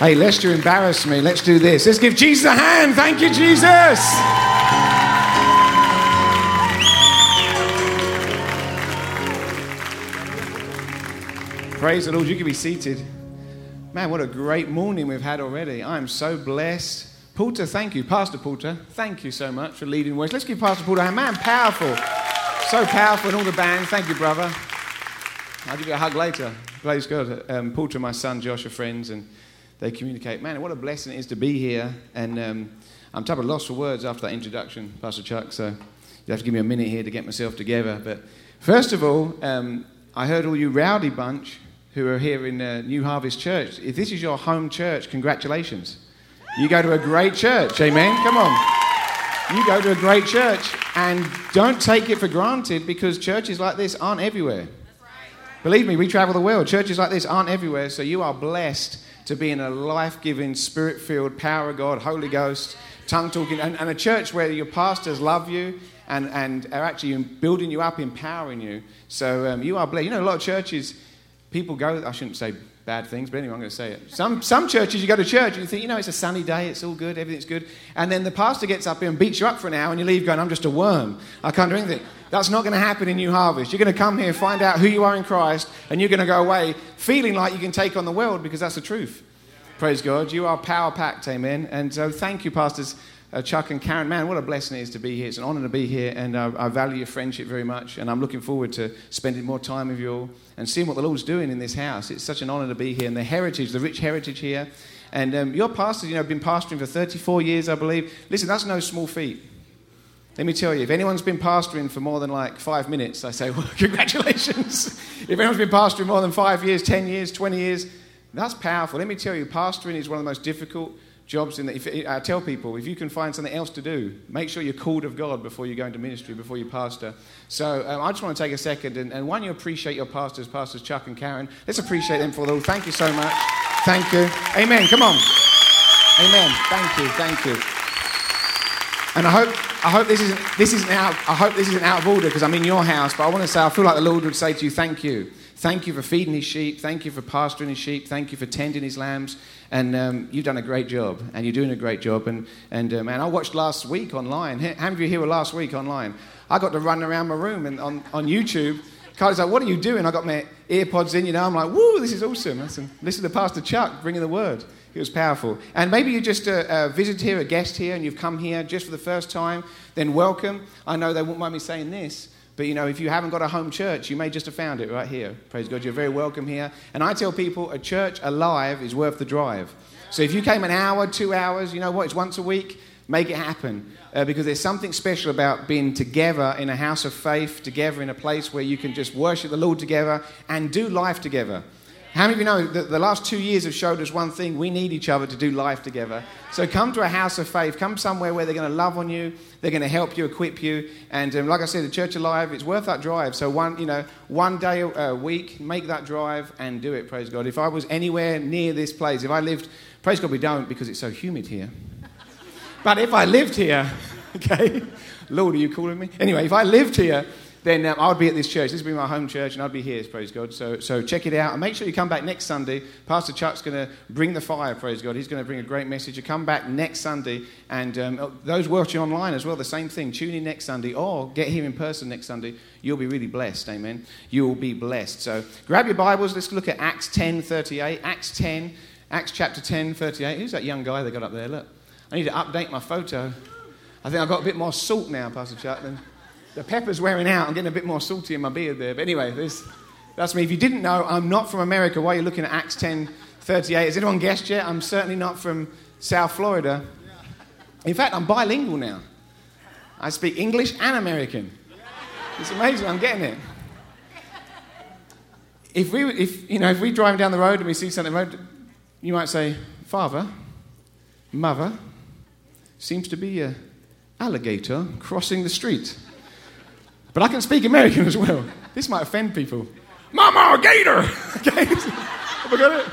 Hey, lest you embarrass me, let's do this. Let's give Jesus a hand. Thank you, Jesus. Praise the Lord. You can be seated. Man, what a great morning we've had already. I am so blessed. Poulter, thank you. Pastor Poulter, thank you so much for leading words. Let's give Pastor Poulter a hand. Man, powerful. So powerful, and all the band. Thank you, brother. I'll give you a hug later. Praise God. Um, Poulter my son Josh are friends, and they communicate. Man, what a blessing it is to be here. And um, I'm type of lost for words after that introduction, Pastor Chuck, so you have to give me a minute here to get myself together. But first of all, um, I heard all you rowdy bunch who are here in uh, New Harvest Church. If this is your home church, congratulations. You go to a great church, amen? Come on. You go to a great church and don't take it for granted because churches like this aren't everywhere. Believe me, we travel the world. Churches like this aren't everywhere, so you are blessed to be in a life giving, spirit filled, power of God, Holy Ghost, tongue talking, and, and, a church where your pastors love you and, and are actually building you up, empowering you. So um, you are blessed. You know, a lot of churches, people go, I shouldn't say bad things, but anyway, I'm going to say it. Some, some churches, you go to church and you think, you know, it's a sunny day, it's all good, everything's good. And then the pastor gets up here and beats you up for an hour and you leave going, I'm just a worm. I can't do anything. That's not going to happen in New Harvest. You're going to come here, find out who you are in Christ, and you're going to go away feeling like you can take on the world because that's the truth. Praise God. You are power packed, amen. And so thank you, pastors uh, Chuck and Karen. Man, what a blessing it is to be here. It's an honor to be here, and uh, I value your friendship very much. And I'm looking forward to spending more time with you all and seeing what the Lord's doing in this house. It's such an honor to be here, and the heritage, the rich heritage here. And um, your pastors, you know, have been pastoring for 34 years, I believe. Listen, that's no small feat. Let me tell you, if anyone's been pastoring for more than like five minutes, I say, well, congratulations. if anyone's been pastoring more than five years, 10 years, 20 years, that's powerful. Let me tell you, pastoring is one of the most difficult jobs in the, I tell people, if you can find something else to do, make sure you're called of God before you go into ministry, before you pastor. So um, I just want to take a second and, and one, you appreciate your pastors, Pastors Chuck and Karen. Let's appreciate them for the Lord. Thank you so much. Thank you. Amen. Come on. Amen. Thank you. Thank you. And I hope, I hope this isn't, this isn't out, I hope this isn't out of order because I'm in your house, but I want to say, I feel like the Lord would say to you, thank you. Thank you for feeding his sheep. Thank you for pasturing his sheep. Thank you for tending his lambs. And um, you've done a great job, and you're doing a great job. And, and uh, man, I watched last week online. How many of you here were last week online? I got to run around my room and on, on YouTube. Carly's like, What are you doing? I got my earpods in, you know. I'm like, Woo, this is awesome. Listen, listen to Pastor Chuck bringing the word. It was powerful. And maybe you're just a, a visitor here, a guest here, and you've come here just for the first time, then welcome. I know they won't mind me saying this. But you know, if you haven't got a home church, you may just have found it right here. Praise God, you're very welcome here. And I tell people, a church alive is worth the drive. So if you came an hour, two hours, you know what? It's once a week. Make it happen. Uh, because there's something special about being together in a house of faith, together in a place where you can just worship the Lord together and do life together. How many of you know that the last two years have showed us one thing? We need each other to do life together. So come to a house of faith. Come somewhere where they're going to love on you. They're going to help you, equip you. And um, like I said, the Church Alive, it's worth that drive. So one, you know, one day a week, make that drive and do it, praise God. If I was anywhere near this place, if I lived, praise God we don't because it's so humid here. But if I lived here, okay, Lord, are you calling me? Anyway, if I lived here, then um, I would be at this church. This would be my home church, and I'd be here, praise God. So, so check it out. And make sure you come back next Sunday. Pastor Chuck's going to bring the fire, praise God. He's going to bring a great message. You come back next Sunday, and um, oh, those watching online as well, the same thing. Tune in next Sunday, or get here in person next Sunday. You'll be really blessed, amen. You will be blessed. So grab your Bibles. Let's look at Acts 10 38. Acts 10, Acts chapter 10 38. Who's that young guy they got up there? Look. I need to update my photo. I think I've got a bit more salt now, Pastor Chuck, than the pepper's wearing out. I'm getting a bit more salty in my beard there. But anyway, this, that's me. If you didn't know, I'm not from America. Why are you looking at Acts 10 38? Has anyone guessed yet? I'm certainly not from South Florida. In fact, I'm bilingual now. I speak English and American. It's amazing. I'm getting it. If we, if, you know, if we drive down the road and we see something, road, you might say, Father, Mother, seems to be a alligator crossing the street. But I can speak American as well. This might offend people. Mama, a gator! okay? Have I got it?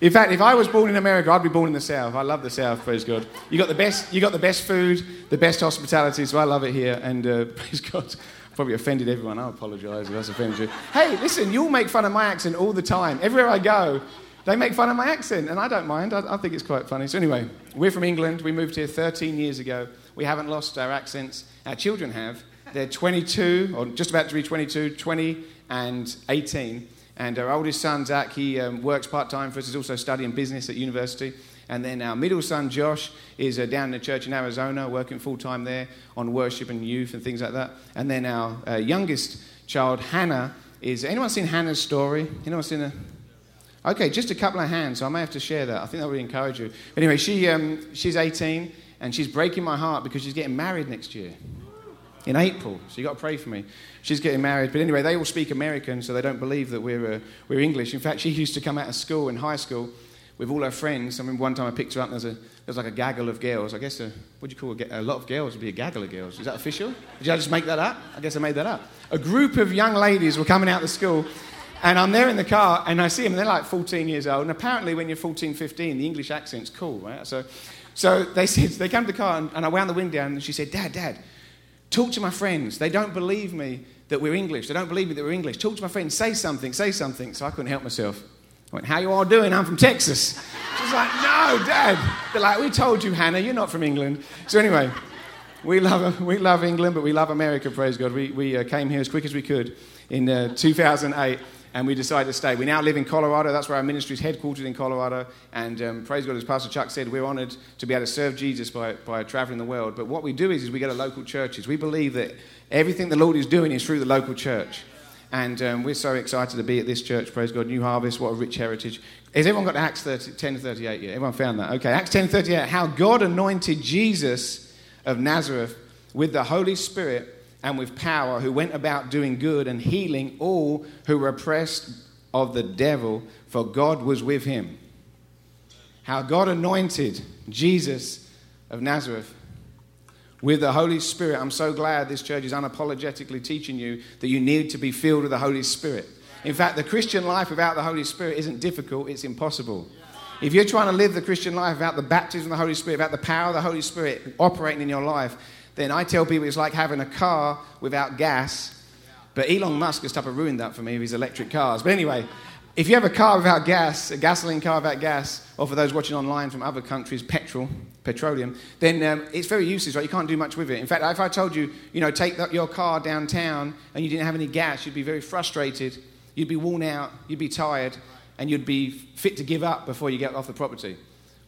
In fact, if I was born in America, I'd be born in the South. I love the South, praise God. You got the best, you got the best food, the best hospitality, so I love it here. And uh, praise God, probably offended everyone. I apologise if that's offended you. Hey, listen, you'll make fun of my accent all the time. Everywhere I go, they make fun of my accent, and I don't mind. I, I, think it's quite funny. So, anyway, we're from England. We moved here 13 years ago. We haven't lost our accents. Our children have. They're 22, or just about to be 22, 20, and 18. And our oldest son, Zach, he um, works part time for us. He's also studying business at university. And then our middle son, Josh, is uh, down in the church in Arizona, working full time there on worship and youth and things like that. And then our uh, youngest child, Hannah, is. Anyone seen Hannah's story? Anyone seen a. Okay, just a couple of hands, so I may have to share that. I think that would encourage you. Anyway, she, um, she's 18 and she's breaking my heart because she's getting married next year in April. So you've got to pray for me. She's getting married. But anyway, they all speak American, so they don't believe that we're, uh, we're English. In fact, she used to come out of school in high school with all her friends. I remember one time I picked her up and there's, a, there's like a gaggle of girls. I guess, a, what do you call a, a lot of girls would be a gaggle of girls. Is that official? Did I just make that up? I guess I made that up. A group of young ladies were coming out of school and I'm there in the car and I see them, and they're like 14 years old. And apparently, when you're 14, 15, the English accent's cool, right? So, so they said, they came to the car and, and I wound the window down and she said, Dad, Dad, Talk to my friends. They don't believe me that we're English. They don't believe me that we're English. Talk to my friends. Say something. Say something. So I couldn't help myself. I went, How you all doing? I'm from Texas. She's like, No, Dad. They're like, We told you, Hannah, you're not from England. So anyway, we love, we love England, but we love America, praise God. We, we uh, came here as quick as we could in uh, 2008 and we decided to stay. We now live in Colorado. That's where our ministry is headquartered in Colorado. And um, praise God, as Pastor Chuck said, we're honored to be able to serve Jesus by, by traveling the world. But what we do is, is we go to local churches. We believe that everything the Lord is doing is through the local church. And um, we're so excited to be at this church, praise God, New Harvest, what a rich heritage. Has everyone got Acts 30, 10 to 38 yet? Everyone found that? Okay, Acts 10 38. How God anointed Jesus of Nazareth with the Holy Spirit and with power, who went about doing good and healing all who were oppressed of the devil, for God was with him. How God anointed Jesus of Nazareth with the Holy Spirit. I'm so glad this church is unapologetically teaching you that you need to be filled with the Holy Spirit. In fact, the Christian life without the Holy Spirit isn't difficult, it's impossible. If you're trying to live the Christian life without the baptism of the Holy Spirit, without the power of the Holy Spirit operating in your life, then I tell people it's like having a car without gas. But Elon Musk has type of ruined that for me with his electric cars. But anyway, if you have a car without gas, a gasoline car without gas, or for those watching online from other countries, petrol, petroleum, then um, it's very useless, right? You can't do much with it. In fact, if I told you, you know, take your car downtown and you didn't have any gas, you'd be very frustrated, you'd be worn out, you'd be tired, and you'd be fit to give up before you get off the property.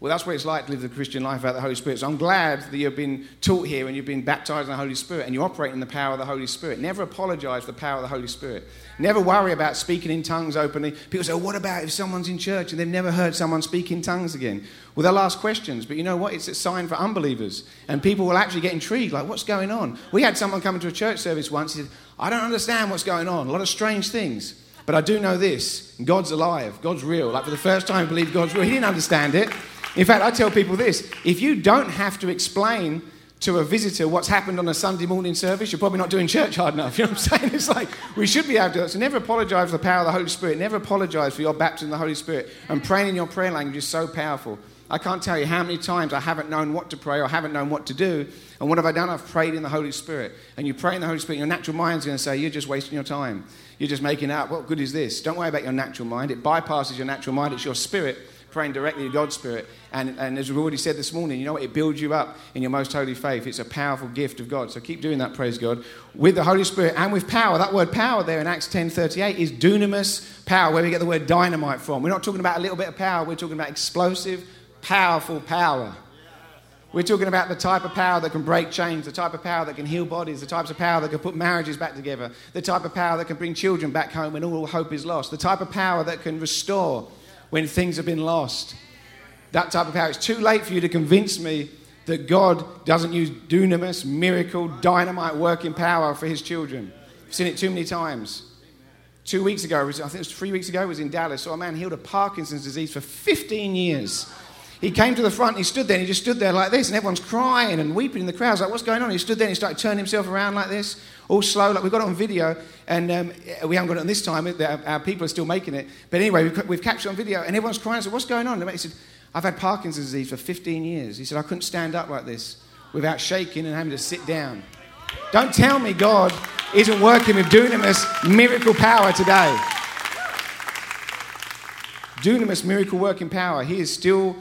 Well, that's what it's like to live the Christian life without the Holy Spirit. So I'm glad that you've been taught here and you've been baptized in the Holy Spirit and you operate in the power of the Holy Spirit. Never apologize for the power of the Holy Spirit. Never worry about speaking in tongues openly. People say, well, what about if someone's in church and they've never heard someone speak in tongues again? Well, they'll ask questions, but you know what? It's a sign for unbelievers. And people will actually get intrigued, like, what's going on? We had someone come into a church service once. He said, I don't understand what's going on. A lot of strange things. But I do know this God's alive, God's real. Like for the first time, I believe God's real. He didn't understand it. In fact, I tell people this if you don't have to explain to a visitor what's happened on a Sunday morning service, you're probably not doing church hard enough. You know what I'm saying? It's like we should be able to. So never apologize for the power of the Holy Spirit. Never apologize for your baptism in the Holy Spirit. And praying in your prayer language is so powerful. I can't tell you how many times I haven't known what to pray or haven't known what to do. And what have I done? I've prayed in the Holy Spirit. And you pray in the Holy Spirit, your natural mind's going to say, You're just wasting your time. You're just making out, What good is this? Don't worry about your natural mind. It bypasses your natural mind. It's your spirit praying directly to God's Spirit. And, and as we've already said this morning, you know what? It builds you up in your most holy faith. It's a powerful gift of God. So keep doing that, praise God. With the Holy Spirit and with power. That word power there in Acts 10 38 is dunamis power, where we get the word dynamite from. We're not talking about a little bit of power, we're talking about explosive, powerful power. We're talking about the type of power that can break chains, the type of power that can heal bodies, the types of power that can put marriages back together, the type of power that can bring children back home when all hope is lost, the type of power that can restore when things have been lost. That type of power. It's too late for you to convince me that God doesn't use dunamis, miracle, dynamite working power for his children. I've seen it too many times. Two weeks ago, I think it was three weeks ago, I was in Dallas, saw a man healed of Parkinson's disease for 15 years. He came to the front, and he stood there, and he just stood there like this, and everyone's crying and weeping in the crowd. like, what's going on? He stood there and he started turning himself around like this, all slow. Like we've got it on video, and um, we haven't got it on this time. Our, people are still making it. But anyway, we've, we've captured on video, and everyone's crying. Said, what's going on? He said, I've had Parkinson's disease for 15 years. He said, I couldn't stand up like this without shaking and having to sit down. Don't tell me God isn't working with dunamis miracle power today. dunamis miracle working power. He is still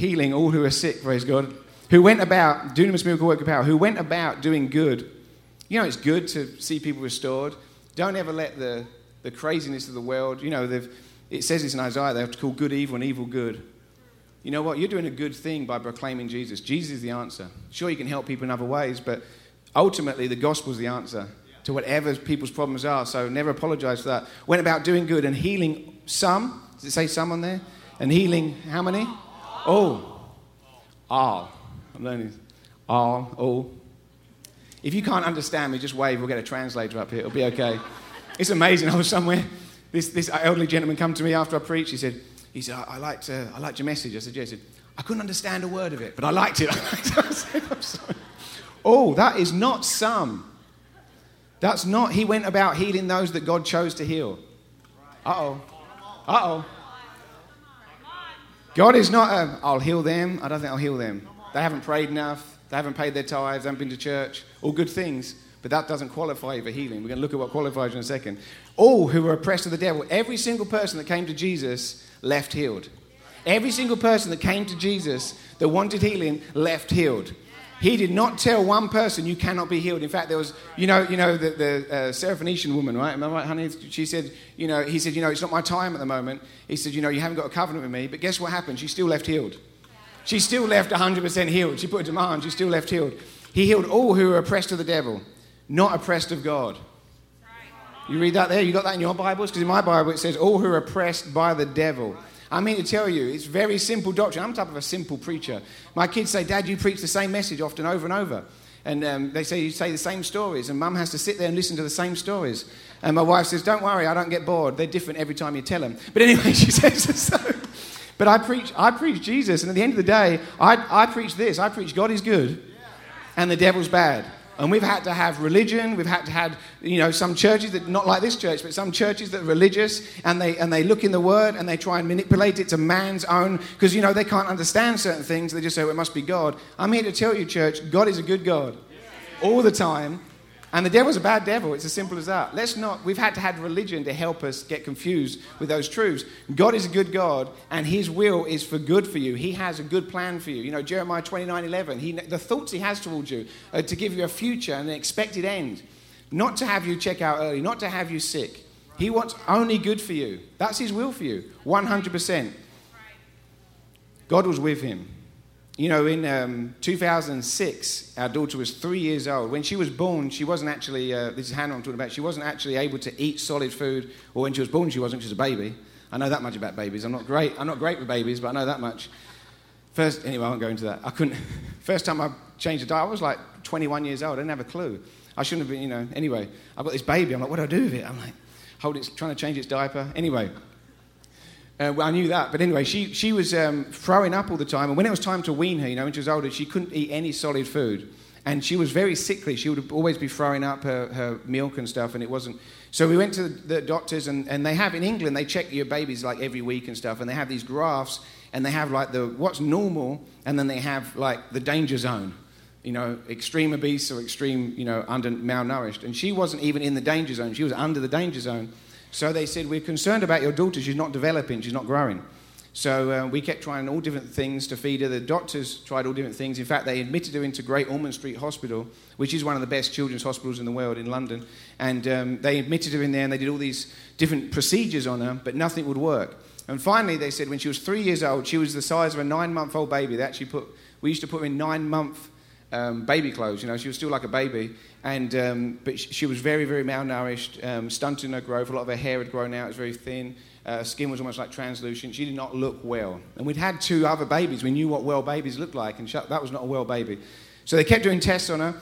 healing all who are sick, praise God. Who went about, dunamis miracle working power, who went about doing good. You know, it's good to see people restored. Don't ever let the, the craziness of the world, you know, it says this in Isaiah, they have to call good evil and evil good. You know what? You're doing a good thing by proclaiming Jesus. Jesus is the answer. Sure, you can help people in other ways, but ultimately, the gospel is the answer to whatever people's problems are. So never apologize for that. Went about doing good and healing some. Does it say some on there? And healing how many? Oh, all. I'm learning. All, all. If you can't understand me, just wave. We'll get a translator up here. It'll be okay. It's amazing. I was somewhere. This, this elderly gentleman come to me after I preached. He said, he said, I, I liked, uh, I liked your message. I said, yeah. He said, I couldn't understand a word of it, but I liked it. I said, I'm sorry. Oh, that is not some. That's not, he went about healing those that God chose to heal. Uh oh. Uh oh. God is not, a, I'll heal them. I don't think I'll heal them. They haven't prayed enough. They haven't paid their tithes. They haven't been to church. All good things. But that doesn't qualify you for healing. We're going to look at what qualifies you in a second. All who were oppressed of the devil, every single person that came to Jesus left healed. Every single person that came to Jesus that wanted healing left healed. He did not tell one person you cannot be healed. In fact, there was, you know, you know the, the uh, Syrophoenician woman, right? Am I right, honey? She said, you know, he said, you know, it's not my time at the moment. He said, you know, you haven't got a covenant with me. But guess what happened? She still left healed. She still left 100% healed. She put a demand. She still left healed. He healed all who were oppressed of the devil, not oppressed of God. You read that there? You got that in your Bibles? Because in my Bible it says, all who are oppressed by the devil. I mean to tell you, it's very simple doctrine. I'm type of a simple preacher. My kids say, Dad, you preach the same message often over and over. And um, they say you say the same stories, and mum has to sit there and listen to the same stories. And my wife says, Don't worry, I don't get bored. They're different every time you tell them. But anyway, she says so. But I preach, I preach Jesus, and at the end of the day, I, I preach this. I preach God is good, and the devil's bad. And we've had to have religion. We've had to have, you know, some churches that, not like this church, but some churches that are religious and they, and they look in the word and they try and manipulate it to man's own, because, you know, they can't understand certain things. They just say, well, it must be God. I'm here to tell you, church, God is a good God all the time. And the devil's a bad devil. It's as simple as that. Let's not, we've had to have religion to help us get confused with those truths. God is a good God, and his will is for good for you. He has a good plan for you. You know, Jeremiah 29 11, he, the thoughts he has towards you are to give you a future and an expected end, not to have you check out early, not to have you sick. He wants only good for you. That's his will for you, 100%. God was with him. You know, in um, 2006, our daughter was three years old. When she was born, she wasn't actually, uh, this is Hannah I'm talking about, she wasn't actually able to eat solid food, or when she was born, she wasn't, she was a baby. I know that much about babies. I'm not great, I'm not great with babies, but I know that much. First, anyway, I won't go into that. I couldn't, first time I changed the diet, I was like 21 years old, I didn't have a clue. I shouldn't have been, you know, anyway, I've got this baby, I'm like, what do I do with it? I'm like, hold it, trying to change its diaper. Anyway, uh, I knew that. But anyway, she, she was um, throwing up all the time. And when it was time to wean her, you know, when she was older, she couldn't eat any solid food. And she was very sickly. She would always be throwing up her, her milk and stuff, and it wasn't. So we went to the doctors, and, and they have in England, they check your babies like every week and stuff, and they have these graphs, and they have like the what's normal, and then they have like the danger zone you know, extreme obese or extreme, you know, under malnourished. And she wasn't even in the danger zone. She was under the danger zone. So they said, We're concerned about your daughter. She's not developing, she's not growing. So uh, we kept trying all different things to feed her. The doctors tried all different things. In fact, they admitted her into Great Ormond Street Hospital, which is one of the best children's hospitals in the world in London. And um, they admitted her in there and they did all these different procedures on her, but nothing would work. And finally, they said when she was three years old, she was the size of a nine month old baby. They actually put, we used to put her in nine month um, baby clothes. You know, she was still like a baby, and um, but she was very, very malnourished, um, stunted in her growth. A lot of her hair had grown out; it was very thin. Uh, skin was almost like translucent. She did not look well. And we'd had two other babies. We knew what well babies looked like, and that was not a well baby. So they kept doing tests on her.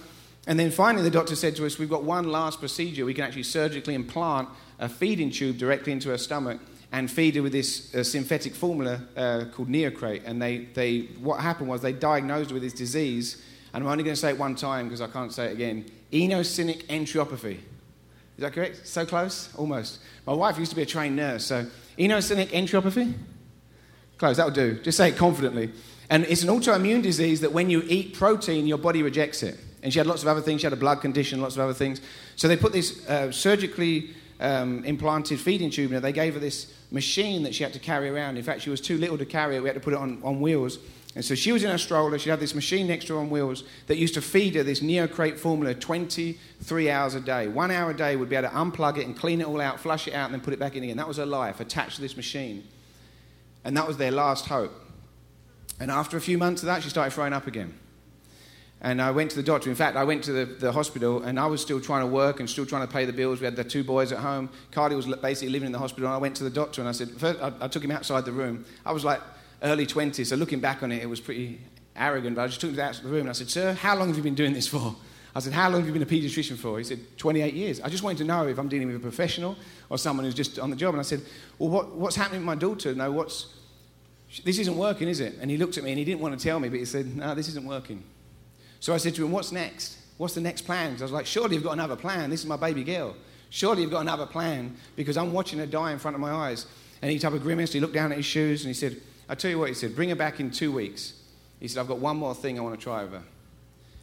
And then finally, the doctor said to us, We've got one last procedure. We can actually surgically implant a feeding tube directly into her stomach and feed her with this uh, synthetic formula uh, called Neocate. And they, they, what happened was they diagnosed her with this disease and I'm only going to say it one time because I can't say it again eosinophilic enteropathy. Is that correct? So close? Almost. My wife used to be a trained nurse, so eosinophilic enteropathy? Close, that'll do. Just say it confidently. And it's an autoimmune disease that when you eat protein, your body rejects it. And she had lots of other things. She had a blood condition, lots of other things. So they put this uh, surgically um, implanted feeding tube in her, they gave her this machine that she had to carry around. In fact, she was too little to carry it. We had to put it on, on wheels. And so she was in a stroller. She had this machine next to her on wheels that used to feed her this Neocate formula 23 hours a day. One hour a day would be able to unplug it and clean it all out, flush it out, and then put it back in again. That was her life, attached to this machine. And that was their last hope. And after a few months of that, she started throwing up again. And I went to the doctor. In fact, I went to the, the hospital and I was still trying to work and still trying to pay the bills. We had the two boys at home. Carly was basically living in the hospital. And I went to the doctor and I said, first, I, I took him outside the room. I was like early 20s, so looking back on it, it was pretty arrogant. But I just took him out of the room and I said, Sir, how long have you been doing this for? I said, How long have you been a pediatrician for? He said, 28 years. I just wanted to know if I'm dealing with a professional or someone who's just on the job. And I said, Well, what, what's happening with my daughter? No, what's, this isn't working, is it? And he looked at me and he didn't want to tell me, but he said, No, this isn't working. So I said to him, What's next? What's the next plan? Because I was like, Surely you've got another plan. This is my baby girl. Surely you've got another plan because I'm watching her die in front of my eyes. And he type a grimace. He looked down at his shoes and he said, I tell you what, he said, bring her back in two weeks. He said, I've got one more thing I want to try with her.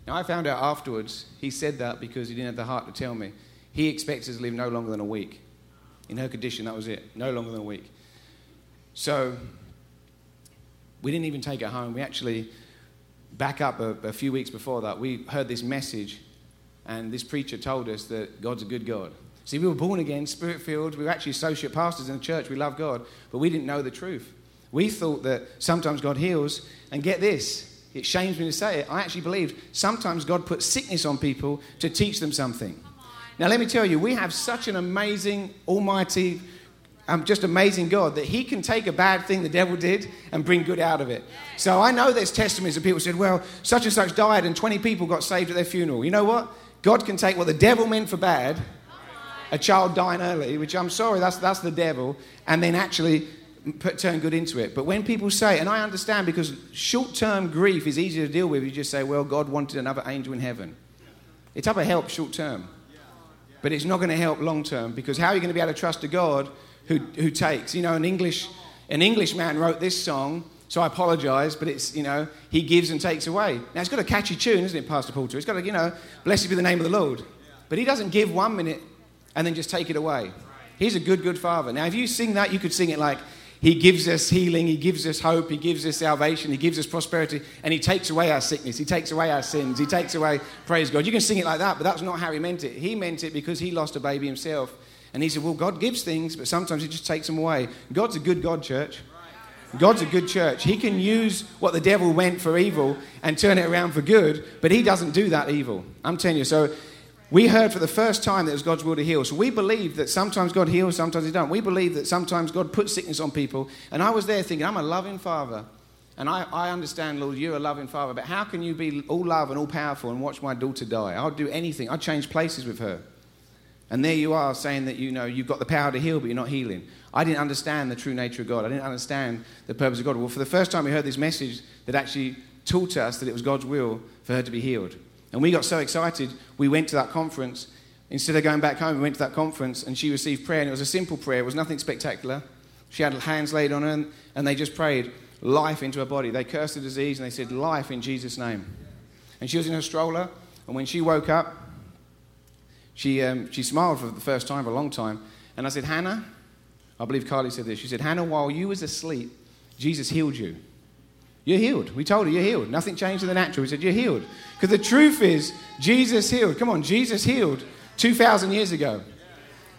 Now, I found out afterwards he said that because he didn't have the heart to tell me. He expects her to live no longer than a week. In her condition, that was it. No longer than a week. So, we didn't even take her home. We actually back up a, a few weeks before that, we heard this message, and this preacher told us that God's a good God. See, we were born again, spirit filled. We were actually associate pastors in the church. We love God, but we didn't know the truth. We thought that sometimes God heals, and get this, it shames me to say it. I actually believed sometimes God puts sickness on people to teach them something. Now, let me tell you, we have such an amazing, almighty, um, just amazing God that He can take a bad thing the devil did and bring good out of it. So I know there's testimonies of people said, well, such and such died and 20 people got saved at their funeral. You know what? God can take what the devil meant for bad, a child dying early, which I'm sorry, that's, that's the devil, and then actually put, turn good into it. But when people say, and I understand because short term grief is easier to deal with, you just say, well, God wanted another angel in heaven. It's up a help short term, but it's not going to help long term because how are you going to be able to trust a God who, who takes. You know, an English, an English man wrote this song, so I apologize, but it's, you know, he gives and takes away. Now, it's got a catchy tune, isn't it, Pastor Porter? It's got a, you know, blessed be the name of the Lord. But he doesn't give one minute and then just take it away. He's a good, good father. Now, if you sing that, you could sing it like, he gives us healing, He gives us hope, He gives us salvation, He gives us prosperity, and He takes away our sickness, He takes away our sins, He takes away, praise God. You can sing it like that, but that's not how He meant it. He meant it because He lost a baby Himself and he said, Well, God gives things, but sometimes he just takes them away. God's a good God, church. God's a good church. He can use what the devil went for evil and turn it around for good, but he doesn't do that evil. I'm telling you. So we heard for the first time that it was God's will to heal. So we believe that sometimes God heals, sometimes he don't. We believe that sometimes God puts sickness on people. And I was there thinking, I'm a loving father. And I, I understand, Lord, you're a loving father, but how can you be all love and all powerful and watch my daughter die? I'll do anything. I'd change places with her. And there you are saying that you know you've got the power to heal, but you're not healing. I didn't understand the true nature of God. I didn't understand the purpose of God. Well, for the first time, we heard this message that actually taught us that it was God's will for her to be healed. And we got so excited, we went to that conference. Instead of going back home, we went to that conference and she received prayer. And it was a simple prayer, it was nothing spectacular. She had hands laid on her and they just prayed life into her body. They cursed the disease and they said, Life in Jesus' name. And she was in her stroller. And when she woke up, she, um, she smiled for the first time for a long time. And I said, Hannah, I believe Carly said this. She said, Hannah, while you was asleep, Jesus healed you. You're healed. We told her you're healed. Nothing changed in the natural. We said, You're healed. Because the truth is, Jesus healed. Come on, Jesus healed 2,000 years ago.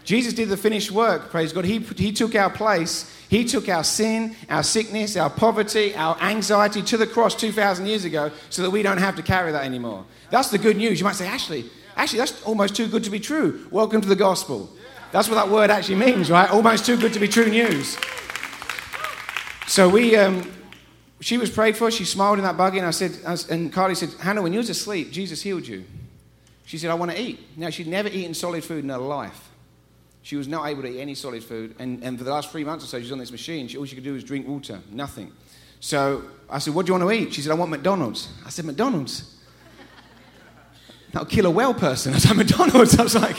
Jesus did the finished work, praise God. He, he took our place. He took our sin, our sickness, our poverty, our anxiety to the cross 2,000 years ago so that we don't have to carry that anymore. That's the good news. You might say, Ashley, Actually, that's almost too good to be true. Welcome to the gospel. That's what that word actually means, right? Almost too good to be true news. So we, um, she was prayed for. She smiled in that buggy, and I said, and Carly said, Hannah, when you was asleep, Jesus healed you. She said, I want to eat. Now, she'd never eaten solid food in her life. She was not able to eat any solid food. And, and for the last three months or so, she's on this machine. She, all she could do was drink water, nothing. So I said, What do you want to eat? She said, I want McDonald's. I said, McDonald's? that'll kill a well person. I said, McDonald's. I was like,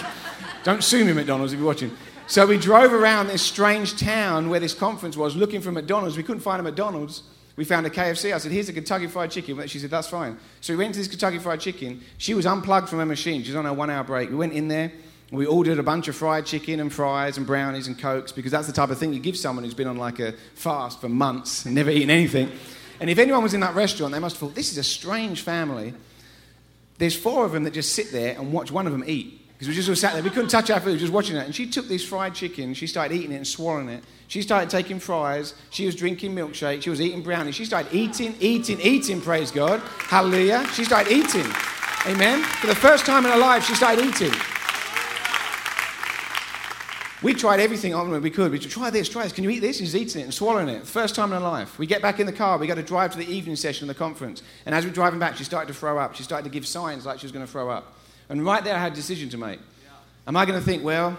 don't sue me, McDonald's, if you're watching. So we drove around this strange town where this conference was looking for McDonald's. We couldn't find a McDonald's. We found a KFC. I said, here's a Kentucky Fried Chicken. She said, that's fine. So we went to this Kentucky Fried Chicken. She was unplugged from her machine. She's on her one hour break. We went in there We ordered a bunch of fried chicken and fries and brownies and cokes because that's the type of thing you give someone who's been on like a fast for months and never eaten anything. And if anyone was in that restaurant, they must have thought, this is a strange family. There's four of them that just sit there and watch one of them eat. Because we just all sat there. We couldn't touch our food, We were just watching it. And she took this fried chicken, she started eating it and swallowing it. She started taking fries. She was drinking milkshake. She was eating brownies. She started eating, eating, eating, praise God. Hallelujah. She started eating. Amen. For the first time in her life, she started eating. We tried everything on when we could. We try this, try this. Can you eat this? She's eating it and swallowing it. First time in her life. We get back in the car. We got to drive to the evening session of the conference. And as we're driving back, she started to throw up. She started to give signs like she was going to throw up. And right there, I had a decision to make. Am I going to think, well,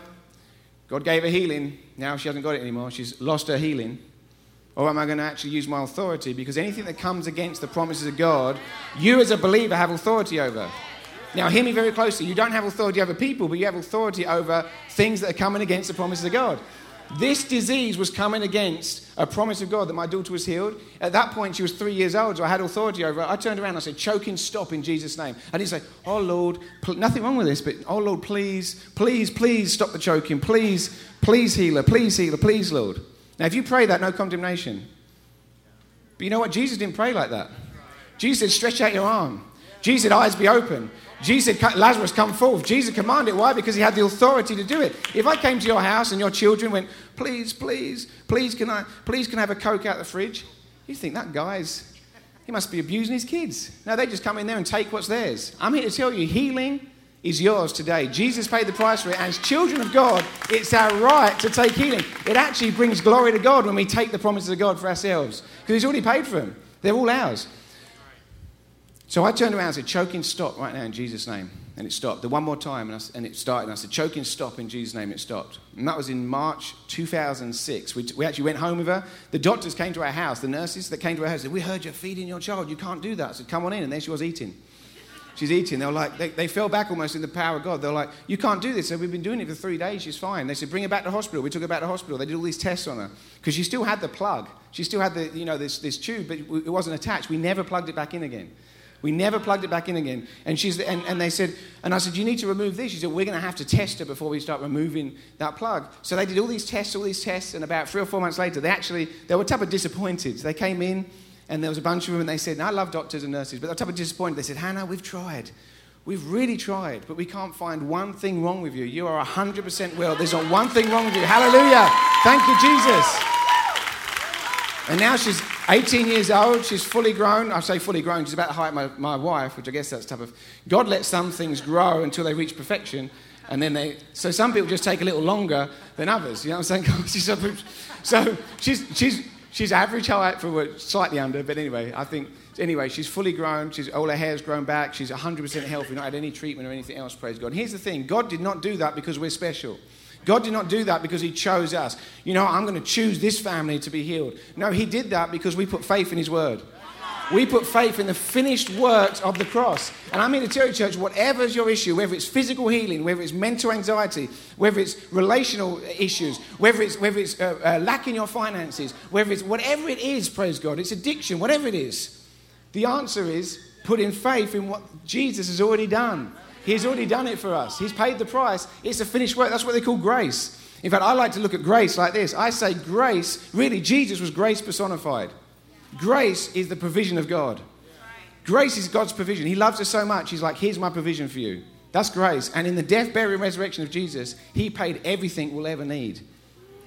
God gave her healing. Now she hasn't got it anymore. She's lost her healing. Or am I going to actually use my authority? Because anything that comes against the promises of God, you as a believer have authority over. Now, hear me very closely. You don't have authority over people, but you have authority over things that are coming against the promises of God. This disease was coming against a promise of God that my daughter was healed. At that point, she was three years old, so I had authority over her. I turned around and I said, Choking, stop in Jesus' name. I didn't say, Oh Lord, pl- nothing wrong with this, but oh Lord, please, please, please stop the choking. Please, please heal her. Please heal her. Please, Lord. Now, if you pray that, no condemnation. But you know what? Jesus didn't pray like that. Jesus said, Stretch out your arm. Jesus said, Eyes be open. Jesus said, Lazarus, come forth. Jesus commanded. Why? Because he had the authority to do it. If I came to your house and your children went, please, please, please, can I, please, can I have a Coke out the fridge? You think that guy's, he must be abusing his kids. No, they just come in there and take what's theirs. I'm here to tell you, healing is yours today. Jesus paid the price for it. And as children of God, it's our right to take healing. It actually brings glory to God when we take the promises of God for ourselves because he's already paid for them. They're all ours. So I turned around and said, Choking, stop right now in Jesus' name. And it stopped. The one more time, and, I, and it started. And I said, Choking, stop in Jesus' name. It stopped. And that was in March 2006. We, we actually went home with her. The doctors came to our house, the nurses that came to our house said, We heard you're feeding your child. You can't do that. I said, Come on in. And there she was eating. She's eating. They were like, they, they fell back almost in the power of God. They're like, You can't do this. So we've been doing it for three days. She's fine. They said, Bring her back to hospital. We took her back to hospital. They did all these tests on her because she still had the plug. She still had the, you know, this, this tube, but it wasn't attached. We never plugged it back in again. We never plugged it back in again. And, she's, and, and they said, and I said, you need to remove this. She said, we're going to have to test her before we start removing that plug. So they did all these tests, all these tests, and about three or four months later, they actually, they were a type of disappointed. They came in, and there was a bunch of them, and they said, I love doctors and nurses, but they were type of disappointed. They said, Hannah, we've tried. We've really tried, but we can't find one thing wrong with you. You are 100% well. There's not one thing wrong with you. Hallelujah. Thank you, Jesus. And now she's 18 years old. She's fully grown. I say fully grown. She's about the height of my, my wife, which I guess that's type of. God lets some things grow until they reach perfection. And then they. So some people just take a little longer than others. You know what I'm saying? so she's, she's, she's average height for slightly under. But anyway, I think. Anyway, she's fully grown. She's, all her hair's grown back. She's 100% healthy, not had any treatment or anything else, praise God. Here's the thing God did not do that because we're special. God did not do that because He chose us. You know, I'm going to choose this family to be healed. No, He did that because we put faith in His word. We put faith in the finished works of the cross. And I'm here to tell you, church, whatever's your issue, whether it's physical healing, whether it's mental anxiety, whether it's relational issues, whether it's, whether it's uh, uh, lacking your finances, whether it's whatever it is, praise God, it's addiction, whatever it is, the answer is put in faith in what Jesus has already done. He's already done it for us. He's paid the price. It's a finished work. That's what they call grace. In fact, I like to look at grace like this. I say grace, really, Jesus was grace personified. Grace is the provision of God. Grace is God's provision. He loves us so much. He's like, here's my provision for you. That's grace. And in the death, burial, and resurrection of Jesus, He paid everything we'll ever need.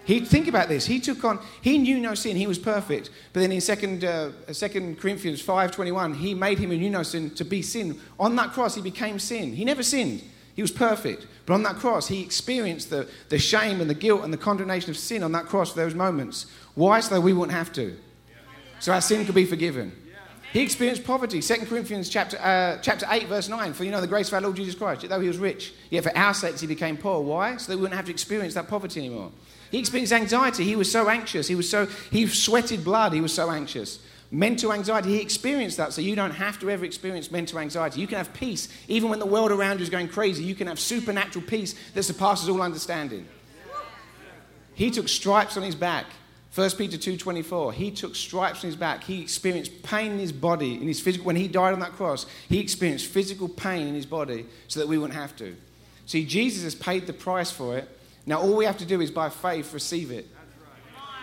He, think about this. He took on, he knew no sin. He was perfect. But then in second uh, 2 Corinthians 5.21, he made him who knew no sin to be sin. On that cross, he became sin. He never sinned. He was perfect. But on that cross, he experienced the, the shame and the guilt and the condemnation of sin on that cross for those moments. Why? So that we wouldn't have to. So our sin could be forgiven. He experienced poverty. 2 Corinthians chapter, uh, chapter 8, verse 9. For you know the grace of our Lord Jesus Christ, though he was rich, yet for our sakes he became poor. Why? So that we wouldn't have to experience that poverty anymore. He experienced anxiety. He was so anxious. He was so he sweated blood. He was so anxious. Mental anxiety, he experienced that, so you don't have to ever experience mental anxiety. You can have peace. Even when the world around you is going crazy, you can have supernatural peace that surpasses all understanding. He took stripes on his back. 1 Peter 2:24 he took stripes on his back he experienced pain in his body in his physical when he died on that cross he experienced physical pain in his body so that we wouldn't have to See, Jesus has paid the price for it. Now, all we have to do is by faith receive it.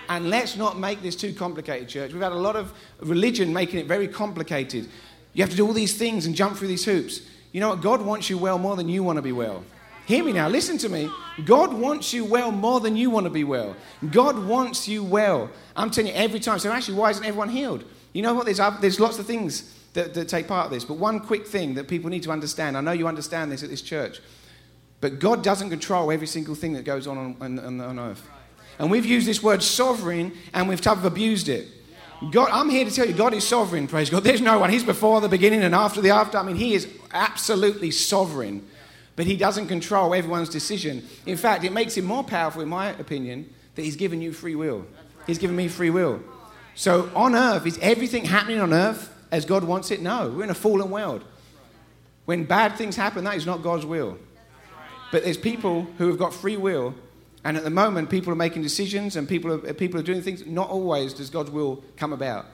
And let's not make this too complicated, church. We've had a lot of religion making it very complicated. You have to do all these things and jump through these hoops. You know what? God wants you well more than you want to be well. Hear me now, listen to me. God wants you well more than you want to be well. God wants you well. I'm telling you every time. So, actually, why isn't everyone healed? You know what? There's, there's lots of things that, that take part of this. But one quick thing that people need to understand I know you understand this at this church, but God doesn't control every single thing that goes on on, on, on earth. And we've used this word sovereign and we've type of abused it. God, I'm here to tell you, God is sovereign, praise God. There's no one. He's before the beginning and after the after. I mean, He is absolutely sovereign, but He doesn't control everyone's decision. In fact, it makes Him more powerful, in my opinion, that He's given you free will. He's given me free will. So on earth, is everything happening on earth as God wants it? No. We're in a fallen world. When bad things happen, that is not God's will. But there's people who have got free will and at the moment, people are making decisions and people are, people are doing things. Not always does God's will come about.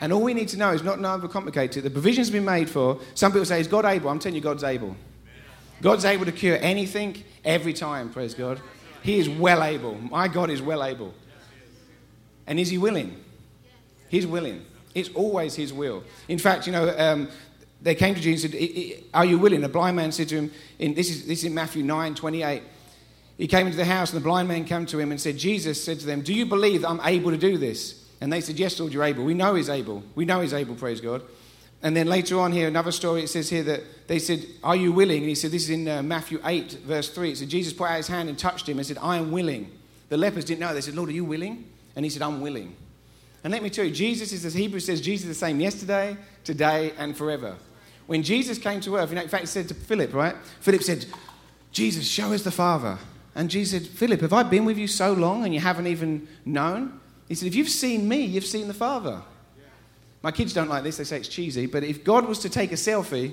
And all we need to know is not to overcomplicate it. The provision's been made for. Some people say, Is God able? I'm telling you, God's able. God's able to cure anything every time, praise God. He is well able. My God is well able. And is He willing? He's willing. It's always His will. In fact, you know, um, they came to Jesus and said, Are you willing? A blind man said to him, in, this, is, this is in Matthew 9 28. He came into the house, and the blind man came to him and said, Jesus said to them, Do you believe that I'm able to do this? And they said, Yes, Lord, you're able. We know he's able. We know he's able, praise God. And then later on here, another story, it says here that they said, Are you willing? And he said, This is in uh, Matthew 8, verse 3. It said, Jesus put out his hand and touched him and said, I am willing. The lepers didn't know. They said, Lord, are you willing? And he said, I'm willing. And let me tell you, Jesus is, as Hebrews says, Jesus is the same yesterday, today, and forever. When Jesus came to earth, you know, in fact, he said to Philip, right? Philip said, Jesus, show us the Father. And Jesus said, Philip, have I been with you so long and you haven't even known? He said, If you've seen me, you've seen the Father. My kids don't like this, they say it's cheesy, but if God was to take a selfie,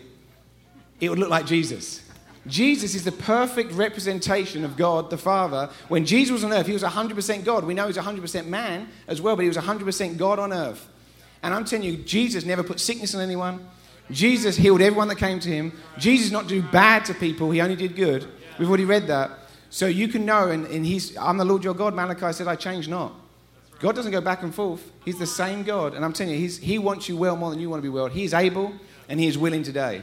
it would look like Jesus. Jesus is the perfect representation of God the Father. When Jesus was on earth, he was 100% God. We know he's 100% man as well, but he was 100% God on earth. And I'm telling you, Jesus never put sickness on anyone. Jesus healed everyone that came to him. Jesus not do bad to people, he only did good. We've already read that. So you can know, and, and he's, I'm the Lord your God. Malachi said, I change not. God doesn't go back and forth. He's the same God. And I'm telling you, he's, He wants you well more than you want to be well. He is able and He is willing today.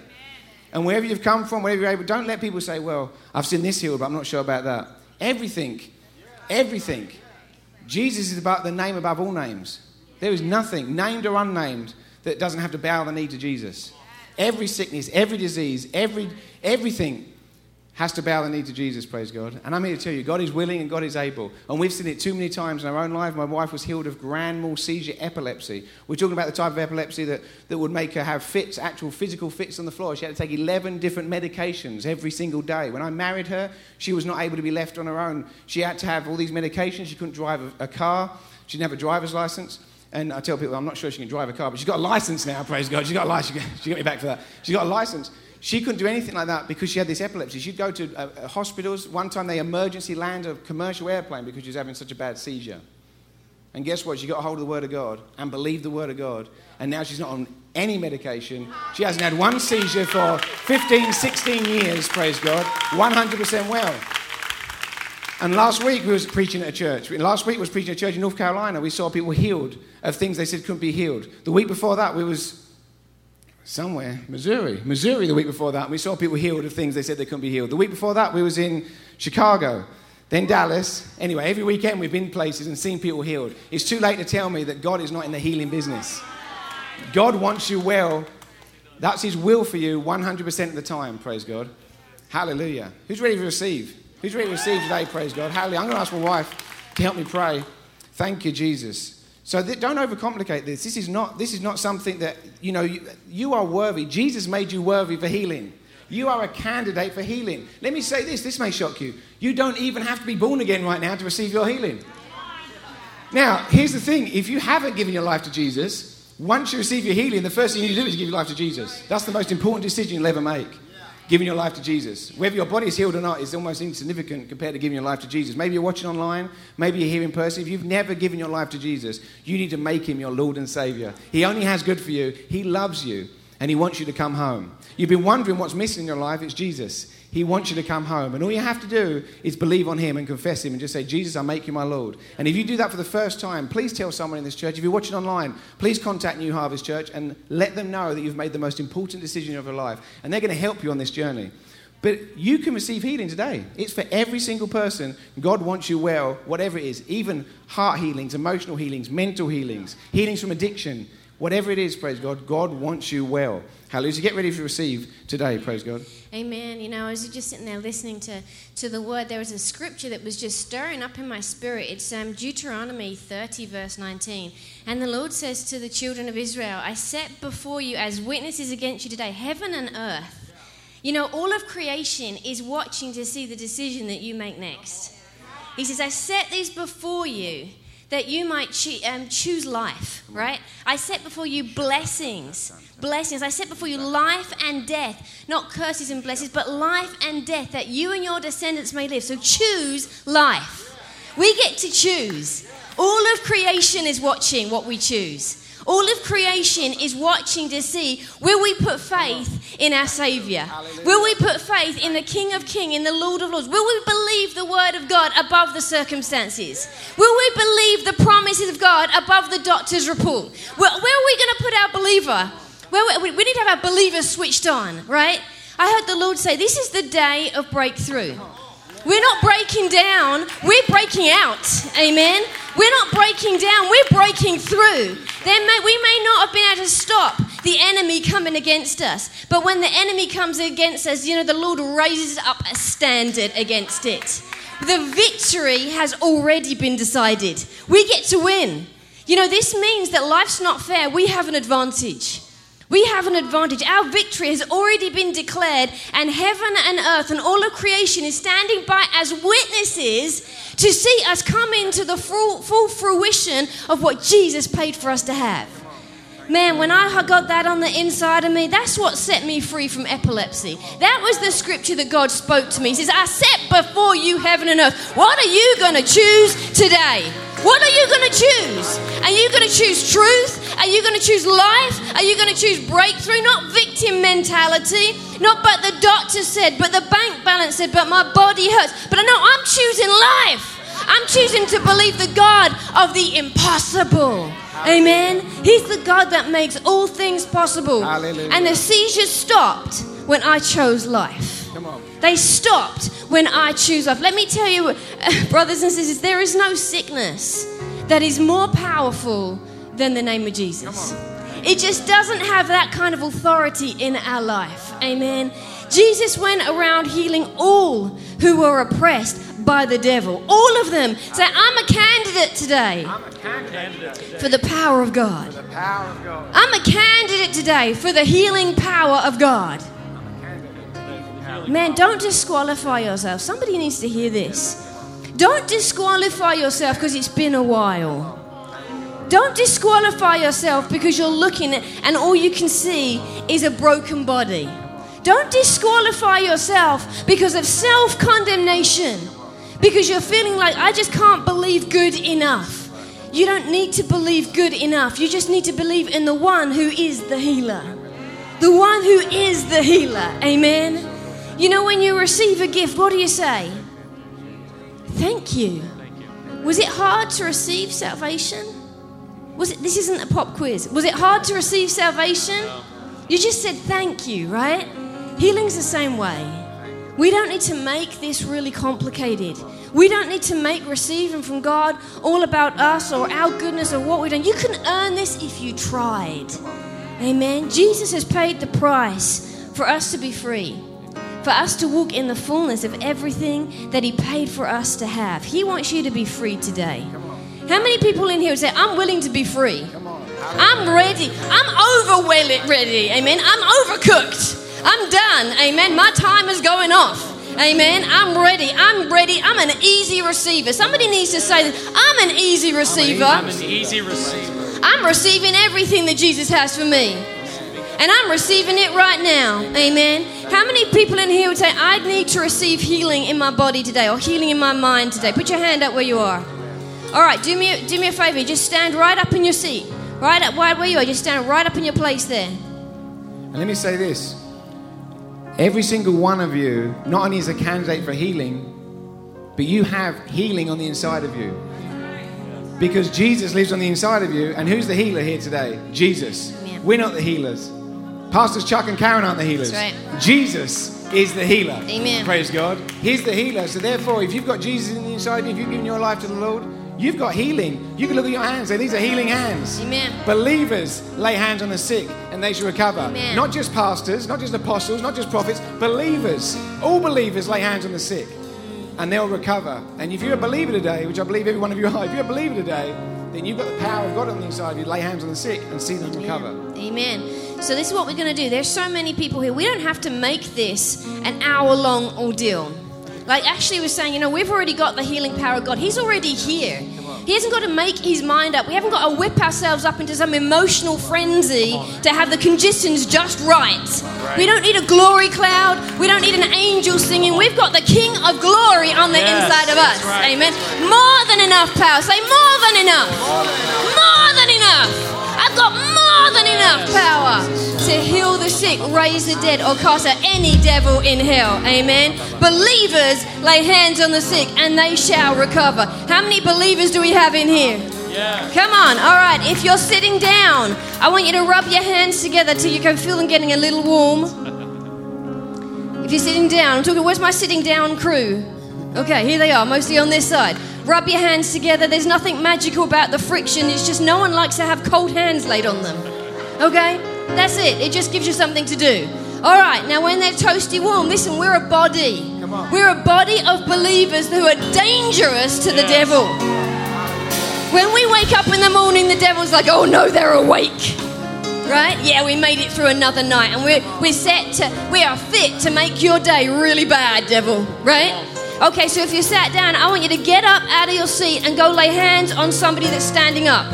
And wherever you've come from, wherever you're able, don't let people say, Well, I've seen this healed, but I'm not sure about that. Everything, everything. Jesus is about the name above all names. There is nothing, named or unnamed, that doesn't have to bow the knee to Jesus. Every sickness, every disease, every, everything has to bow the knee to Jesus, praise God. And I'm here to tell you, God is willing and God is able. And we've seen it too many times in our own life. My wife was healed of grand mal seizure epilepsy. We're talking about the type of epilepsy that, that would make her have fits, actual physical fits on the floor. She had to take 11 different medications every single day. When I married her, she was not able to be left on her own. She had to have all these medications. She couldn't drive a, a car, she didn't have a driver's license. And I tell people, I'm not sure she can drive a car, but she's got a license now, praise God. She's got a license. She got me back for that. She's got a license. She couldn't do anything like that because she had this epilepsy. She'd go to uh, uh, hospitals. One time they emergency landed a commercial airplane because she was having such a bad seizure. And guess what? She got a hold of the Word of God and believed the Word of God. And now she's not on any medication. She hasn't had one seizure for 15, 16 years, praise God. 100% well. And last week we was preaching at a church. Last week we was preaching at a church in North Carolina. We saw people healed of things they said couldn't be healed. The week before that we was somewhere, Missouri. Missouri the week before that, we saw people healed of things they said they couldn't be healed. The week before that, we was in Chicago, then Dallas. Anyway, every weekend we've been places and seen people healed. It's too late to tell me that God is not in the healing business. God wants you well. That's His will for you 100% of the time, praise God. Hallelujah. Who's ready to receive? Who's ready to receive today, praise God? Hallelujah. I'm going to ask my wife to help me pray. Thank you, Jesus. So th- don't overcomplicate this. This is not, this is not something that, you know, you, you are worthy. Jesus made you worthy for healing. You are a candidate for healing. Let me say this, this may shock you. You don't even have to be born again right now to receive your healing. Now, here's the thing if you haven't given your life to Jesus, once you receive your healing, the first thing you do is give your life to Jesus. That's the most important decision you'll ever make giving your life to Jesus. Whether your body is healed or not is almost insignificant compared to giving your life to Jesus. Maybe you're watching online, maybe you're here in person. If you've never given your life to Jesus, you need to make him your Lord and Savior. He only has good for you, He loves you. And He wants you to come home. You've been wondering what's missing in your life, it's Jesus. He wants you to come home. And all you have to do is believe on Him and confess Him and just say, Jesus, I make you my Lord. And if you do that for the first time, please tell someone in this church. If you're watching online, please contact New Harvest Church and let them know that you've made the most important decision of your life. And they're going to help you on this journey. But you can receive healing today. It's for every single person. God wants you well, whatever it is, even heart healings, emotional healings, mental healings, healings from addiction, whatever it is, praise God, God wants you well. Hallelujah. Get ready to receive today, praise God. Amen. You know, I was just sitting there listening to, to the word, there was a scripture that was just stirring up in my spirit. It's um, Deuteronomy 30, verse 19. And the Lord says to the children of Israel, I set before you as witnesses against you today heaven and earth you know, all of creation is watching to see the decision that you make next. He says, I set these before you that you might cho- um, choose life, right? I set before you blessings. Blessings. I set before you life and death, not curses and blessings, but life and death that you and your descendants may live. So choose life. We get to choose. All of creation is watching what we choose. All of creation is watching to see will we put faith in our Savior? Will we put faith in the King of Kings, in the Lord of Lords? Will we believe the Word of God above the circumstances? Will we believe the promises of God above the doctor's report? Where, where are we going to put our believer? Where, we, we need to have our believer switched on, right? I heard the Lord say, This is the day of breakthrough. Uh-huh. We're not breaking down, we're breaking out. Amen. We're not breaking down, we're breaking through. May, we may not have been able to stop the enemy coming against us, but when the enemy comes against us, you know, the Lord raises up a standard against it. The victory has already been decided. We get to win. You know, this means that life's not fair. We have an advantage. We have an advantage. Our victory has already been declared, and heaven and earth and all of creation is standing by as witnesses to see us come into the full, full fruition of what Jesus paid for us to have. Man, when I got that on the inside of me, that's what set me free from epilepsy. That was the scripture that God spoke to me. He says, I set before you heaven and earth. What are you going to choose today? What are you going to choose? Are you going to choose truth? Are you going to choose life? Are you going to choose breakthrough? Not victim mentality. Not but the doctor said, but the bank balance said, but my body hurts. But I know I'm choosing life. I'm choosing to believe the God of the impossible. Amen. He's the God that makes all things possible. Hallelujah. And the seizures stopped when I chose life. Come on. They stopped when I choose life. Let me tell you, brothers and sisters, there is no sickness that is more powerful than the name of Jesus. It just doesn't have that kind of authority in our life. Amen. Jesus went around healing all who were oppressed by the devil. All of them. Say, I'm a candidate today I'm a candidate for the power of God. the power of God. I'm a candidate today for the healing power of God. Man, don't disqualify yourself. Somebody needs to hear this. Don't disqualify yourself because it's been a while. Don't disqualify yourself because you're looking and all you can see is a broken body. Don't disqualify yourself because of self condemnation, because you're feeling like, I just can't believe good enough. You don't need to believe good enough. You just need to believe in the one who is the healer. The one who is the healer. Amen. You know, when you receive a gift, what do you say? Thank you. Was it hard to receive salvation? Was it this isn't a pop quiz. Was it hard to receive salvation? You just said thank you, right? Healing's the same way. We don't need to make this really complicated. We don't need to make receiving from God all about us or our goodness or what we've done. You can earn this if you tried. Amen. Jesus has paid the price for us to be free, for us to walk in the fullness of everything that He paid for us to have. He wants you to be free today. How many people in here would say, I'm willing to be free? I'm ready. I'm over ready. Amen. I'm overcooked. I'm done. Amen. My time is going off. Amen. I'm ready. I'm ready. I'm an easy receiver. Somebody needs to say, I'm an easy receiver. I'm an easy receiver. I'm receiving everything that Jesus has for me. And I'm receiving it right now. Amen. How many people in here would say, I need to receive healing in my body today or healing in my mind today? Put your hand up where you are. All right, do me, a, do me a favor. Just stand right up in your seat. Right up right where you are. Just stand right up in your place there. And let me say this every single one of you not only is a candidate for healing, but you have healing on the inside of you. Because Jesus lives on the inside of you. And who's the healer here today? Jesus. We're not the healers. Pastors Chuck and Karen aren't the healers. That's Jesus is the healer. Amen. Praise God. He's the healer. So therefore, if you've got Jesus in the inside of you, if you've given your life to the Lord, you've got healing. You can look at your hands and say, these are healing hands. Amen. Believers lay hands on the sick and they shall recover. Amen. Not just pastors, not just apostles, not just prophets, believers. All believers lay hands on the sick and they'll recover. And if you're a believer today, which I believe every one of you are, if you're a believer today, then you've got the power of God on the inside of you. Lay hands on the sick and see them recover. Amen. So this is what we're going to do. There's so many people here. We don't have to make this an hour-long ordeal. Like Ashley was saying, you know, we've already got the healing power of God. He's already here. He hasn't got to make his mind up. We haven't got to whip ourselves up into some emotional frenzy to have the conditions just right. We don't need a glory cloud. We don't need an angel singing. We've got the King of Glory on the Yes, inside of us. right. Amen. More than enough power. Say more than enough. More than enough. I've got more than enough power to heal the sick, raise the dead, or cast out any devil in hell. Amen. Believers lay hands on the sick and they shall recover. How many believers do we have in here? Yeah. Come on. All right. If you're sitting down, I want you to rub your hands together till you can feel them getting a little warm. If you're sitting down, I'm talking, where's my sitting down crew? Okay, here they are, mostly on this side. Rub your hands together. There's nothing magical about the friction. It's just no one likes to have cold hands laid on them. Okay? That's it. It just gives you something to do. All right, now when they're toasty warm, listen, we're a body. Come on. We're a body of believers who are dangerous to the devil. When we wake up in the morning, the devil's like, oh no, they're awake. Right? Yeah, we made it through another night and we're, we're set to, we are fit to make your day really bad, devil. Right? Okay, so if you sat down, I want you to get up out of your seat and go lay hands on somebody that's standing up.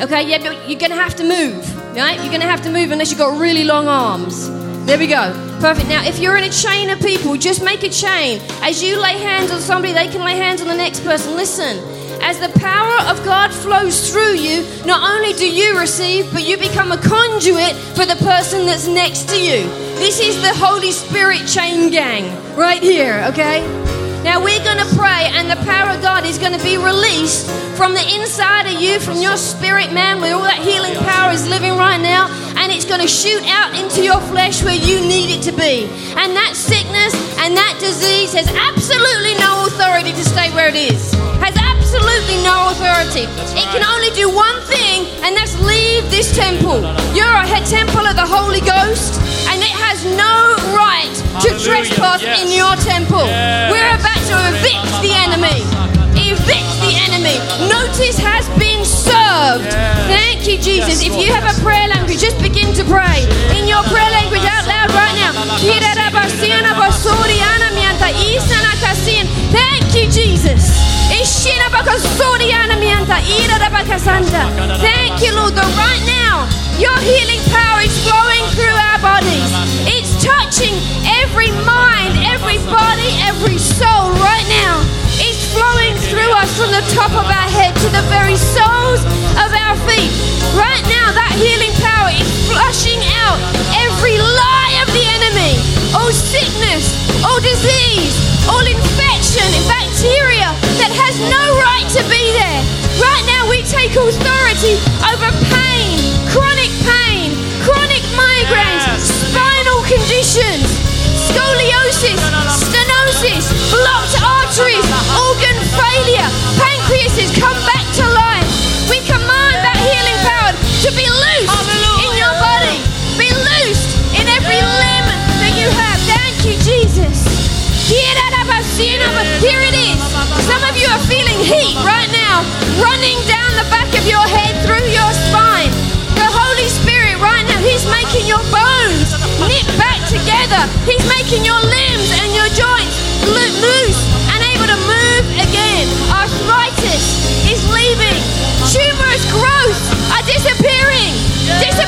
Okay, yeah, but you're going to have to move. Right? You're going to have to move unless you've got really long arms. There we go. Perfect. Now, if you're in a chain of people, just make a chain. As you lay hands on somebody, they can lay hands on the next person. Listen, as the power of God flows through you, not only do you receive, but you become a conduit for the person that's next to you. This is the Holy Spirit chain gang right here, okay? Now we're going to pray, and the power of God is going to be released from the inside of you, from your spirit, man, where all that healing power is living right now, and it's going to shoot out into your flesh where you need it to be. And that sickness and that disease has absolutely no authority to stay where it is. Has absolutely no authority. It can only do one thing, and that's leave this temple. You're a head temple of the Holy Ghost, and it has no right to Hallelujah. trespass Yes. in your temple. Yes. We're about to evict the enemy. Evict the enemy. Notice has been served. Thank you, Jesus. If you have a prayer language, just begin to pray in your prayer language out loud right now. Thank you, Jesus. Thank you, Lord, that right now your healing power is flowing through our bodies. It's touching every mind, every body, every soul right now. It's flowing through us from the top of our head to the very soles of our feet. Right now, that healing power is flushing out every lie of the enemy, all sickness, all disease, all infection, and bacteria that has no right to be there. Right now, we take authority over pain, migraines, spinal conditions, scoliosis, stenosis, blocked arteries, organ failure, pancreases come back to life. We command that healing power to be loosed in your body, be loosed in every limb that you have. Thank you, Jesus. Here it is. Some of you are feeling heat right now, running down the back of your head through your spine. He's making your bones knit back together. He's making your limbs and your joints lo- loose and able to move again. Arthritis is leaving. Tumorous growth are disappearing. Disappearing.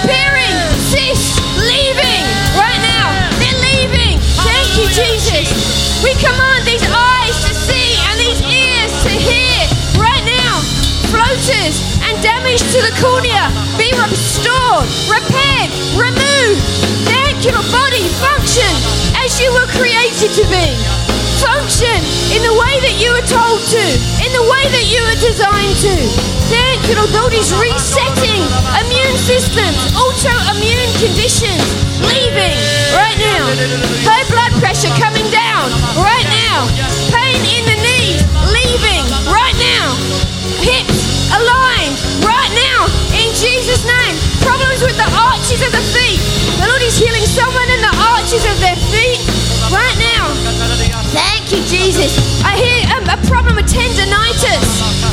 To be. Function in the way that you were told to, in the way that you were designed to. Thank you, Lord. Lord is resetting immune systems, autoimmune conditions, leaving right now. High blood pressure coming down right now. Pain in the knees, leaving right now. Hips aligned right now in Jesus' name. Problems with the arches of the feet. The Lord is healing someone in the arches of their feet right now. Thank you, Jesus. I hear um, a problem with tendonitis,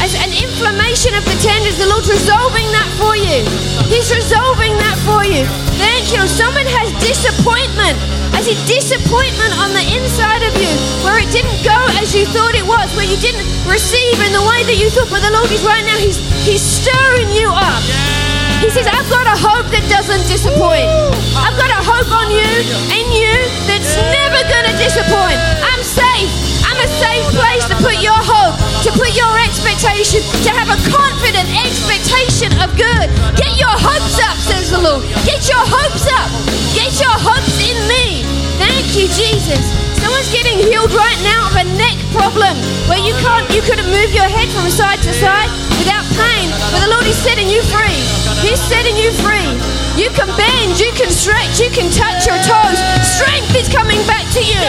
as an inflammation of the tendons. The Lord's resolving that for you. He's resolving that for you. Thank you. Someone has disappointment. I see disappointment on the inside of you, where it didn't go as you thought it was, where you didn't receive in the way that you thought. But the Lord is right now. He's He's stirring you up. He says, I've got a hope that doesn't disappoint. I've got a hope on you and you that's never going to disappoint. I'm safe. I'm a safe place to put your hope, to put your expectation, to have a confident expectation of good. Get your hopes up, says the Lord. Get your hopes up. Get your hopes in me. Thank you, Jesus. Someone's getting healed right now of a neck problem where you can't, you couldn't move your head from side to side without pain. But the Lord is setting you free. He's setting you free. You can bend, you can stretch, you can touch your toes. Strength is coming back to you.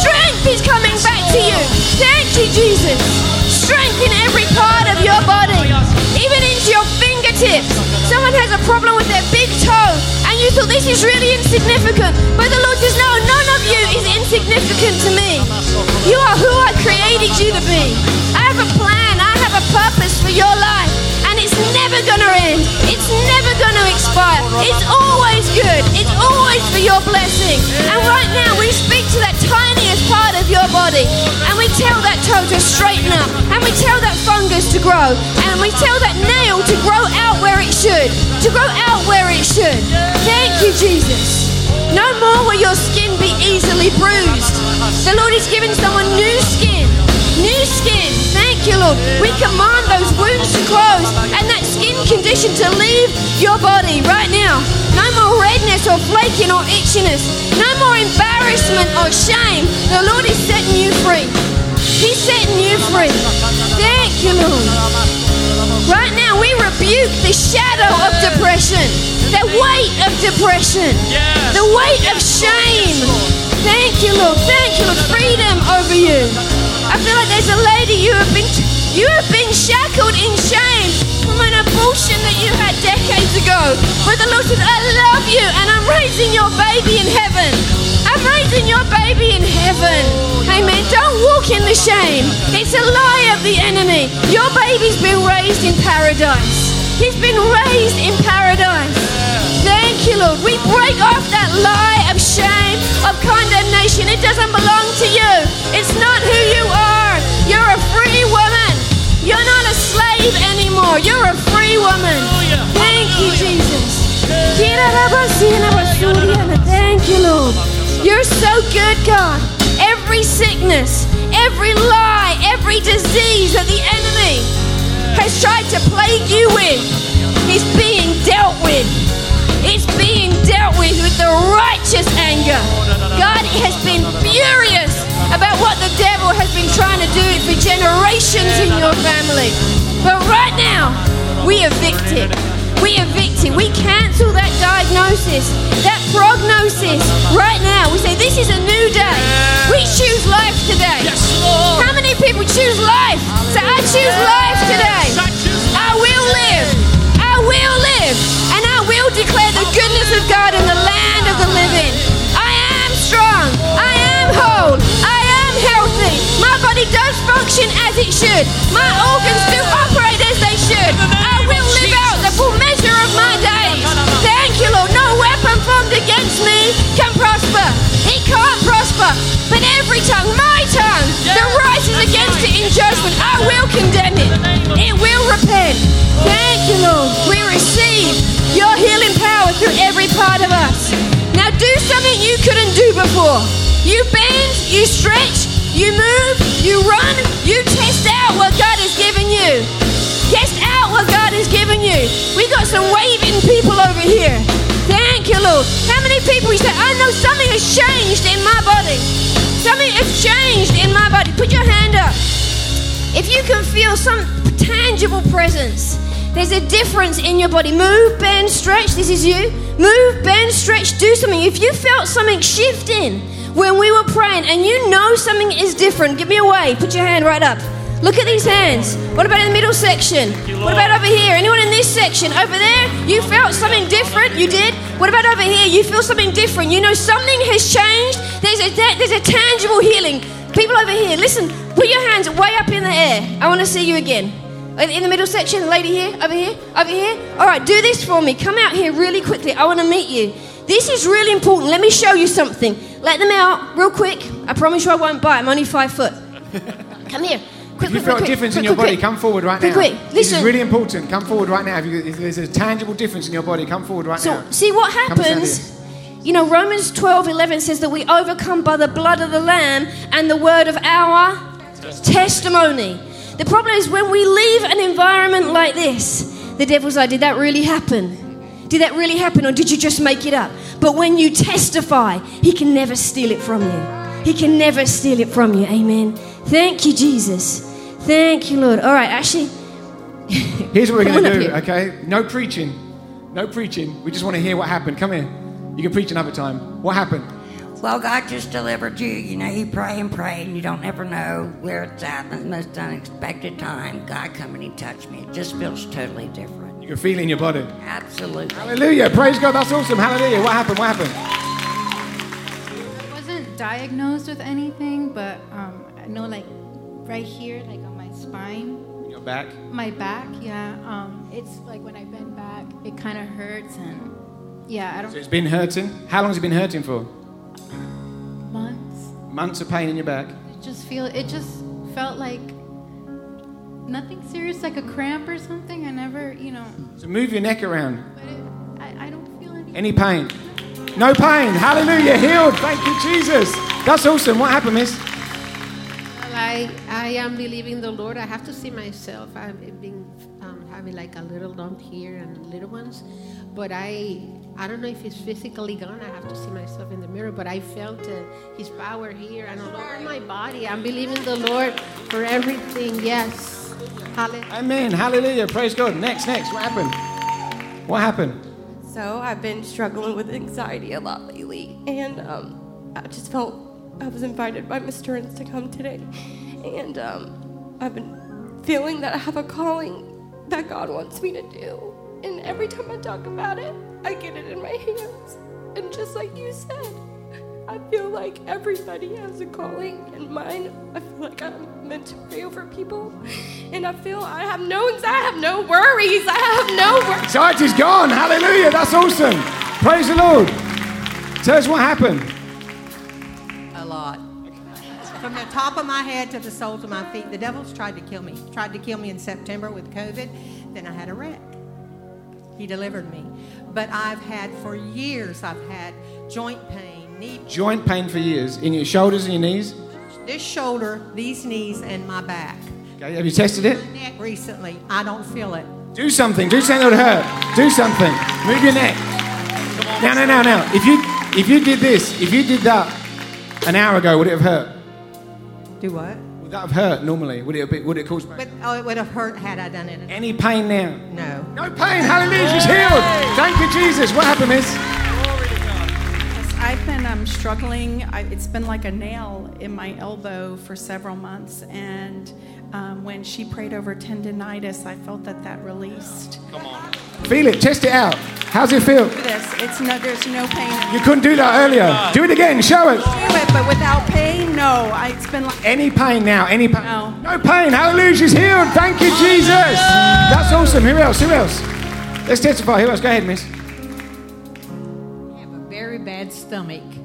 Strength is coming back to you. Thank you, Jesus. Strength in every part of your body, even into your fingertips. Someone has a problem with their big toe, and you thought this is really insignificant. But the Lord says, No, none of you is insignificant to me. It's always good. It's always for your blessing. And right now, we speak to that tiniest part of your body, and we tell that toe to straighten up, and we tell that fungus to grow, and we tell that nail to grow out where it should, to grow out where it should. Thank you, Jesus. No more will your skin be easily bruised. The Lord is giving someone new skin. New skin. Thank you, Lord. We command those wounds to close and that skin condition to leave your body right now. No more redness or flaking or itchiness. No more embarrassment or shame. The Lord is setting you free. He's setting you free. Thank you, Lord. Right now, we rebuke the shadow of depression, the weight of depression, the weight of shame. Thank you, Lord. Thank you, Lord. Freedom over you. I feel like there's a lady you have been you have been shackled in shame from an abortion that you had decades ago. But the Lord says, I love you and I'm raising your baby in heaven. I'm raising your baby in heaven. Amen. Don't walk in the shame. It's a lie of the enemy. Your baby's been raised in paradise. He's been raised in paradise. Thank you, Lord. We break off that lie shame, of condemnation. It doesn't belong to you. It's not who you are. You're a free woman. You're not a slave anymore. You're a free woman. Thank you, Jesus. Thank you, Lord. You're so good, God. Every sickness, every lie, every disease that the enemy has tried to plague you with is being dealt with. It's being dealt with with the righteous anger. God has been furious about what the devil has been trying to do for generations in your family. But right now, we evict it. We evict it. We cancel that diagnosis, that prognosis right now. We say, This is a new day. We choose life today. How many people choose life? Say, I choose life today. I will live. I will live. And will declare the goodness of God in the land of the living. I am strong. I am whole. I am healthy. My body does function as it should. My organs do operate as they should. I will live out the full measure of my days. Thank you, Lord. Formed against me can prosper. It can't prosper. But every tongue, my tongue, that rises against it in judgment, I will condemn it. It will repent. Thank you, Lord. We receive your healing power through every part of us. Now do something you couldn't do before. You bend, you stretch, you move, you run, you test out what God has given you. Test out what God has given you. We got some waving people over here. Thank you, Lord. How many people you say, I know something has changed in my body? Something has changed in my body. Put your hand up. If you can feel some tangible presence, there's a difference in your body. Move, bend, stretch. This is you. Move, bend, stretch. Do something. If you felt something shifting when we were praying and you know something is different, give me a wave. Put your hand right up. Look at these hands. What about in the middle section? What about over here? Anyone in this section? Over there? You felt something different? You did? What about over here? You feel something different. You know something has changed. There's a, there's a tangible healing. People over here, listen, put your hands way up in the air. I want to see you again. In the middle section, lady here, over here, over here. All right, do this for me. Come out here really quickly. I want to meet you. This is really important. Let me show you something. Let them out real quick. I promise you I won't bite. I'm only five foot. Come here. Quick, If you quick, a difference quick, in your quick, body, come forward right now. quick. This is really important. Come forward right now. If, you, if there's a tangible difference in your body, come forward right So, now. see what happens. You know, Romans 12 11 says that we overcome by the blood of the Lamb and the word of our testimony. The problem is when we leave an environment like this, the devil's like, Did that really happen? Did that really happen, or did you just make it up? But when you testify, he can never steal it from you. He can never steal it from you. Amen. Thank you, Jesus. Thank you, Lord. All right, actually, Here's what we're going to do, up okay? No preaching. No preaching. We just want to hear what happened. Come here. You can preach another time. What happened? Well, God just delivered you. You know, you pray and pray, and you don't ever know where it's at. And the most unexpected time, God come and He touched me. It just feels totally different. You can feel it in your body. Absolutely. Hallelujah. Praise God. That's awesome. Hallelujah. What happened? What happened? I wasn't diagnosed with anything, but um, I know like right here, like on my spine, Your back. my back, yeah. Um, it's like when I bend back, it kind of hurts, and yeah, I don't So it's been hurting. How long has it been hurting for? months. Months of pain in your back. It just feel it just felt like nothing serious, like a cramp or something. I never, you know, So move your neck around. but it, I, I don't feel any. Any pain? No pain. Hallelujah. Healed. Thank you, Jesus. That's awesome. What happened, miss? Well, I, I am believing the Lord. I have to see myself. I've been um, having like a little lump here and little ones, but I I don't know if it's physically gone. I have to see myself in the mirror, but I felt uh, His power here and all over my body. I'm believing the Lord for everything. Yes, hallelujah. Amen. Hallelujah. Praise God. Next, next. What happened? What happened? So I've been struggling with anxiety a lot lately, and um, I just felt I was invited by Miss Stearns to come today, and um, I've been feeling that I have a calling that God wants me to do, and every time I talk about it, I get it in my hands, and just like you said. I feel like everybody has a calling, and mine, I feel like I'm meant to pray over people. And I feel I have no, I have no worries. I have no worries. Anxiety's gone. Hallelujah. That's awesome. Praise the Lord. Tell us what happened. A lot. From the top of my head to the soles of my feet, the devil's tried to kill me. Tried to kill me in September with COVID. Then I had a wreck. He delivered me. But I've had for years, I've had joint pain, knee, Joint pain for years in your shoulders and your knees. this shoulder, these knees, and my back. Okay, have you tested it? Neck recently, I don't feel it. Do something. Do something that would hurt. Do something. Move your neck. Now, now, now, now. If you if you did this, if you did that an hour ago, would it have hurt? Do what? Would that have hurt normally? Would it have been, would it cause pain? But oh, it would have hurt had I done it. Any pain now? No. No pain. Hallelujah. She's healed. Thank you, Jesus. What happened, miss? Yes, I've um, struggling. I, it's been like a nail in my elbow for several months, and um, when she prayed over tendonitis, I felt that that released. Come on. Feel it. Test it out. How's it feel? This, it's no, there's no pain. You couldn't do that earlier. Do it again. Show us. Do it, but without pain, no. I, it's been like Any pain now? Any pain? No. No pain. Hallelujah. She's healed. Thank you, Jesus. That's awesome. Who else? Who else? Let's testify. Who else? Go ahead, miss. I have a very bad stomach, and I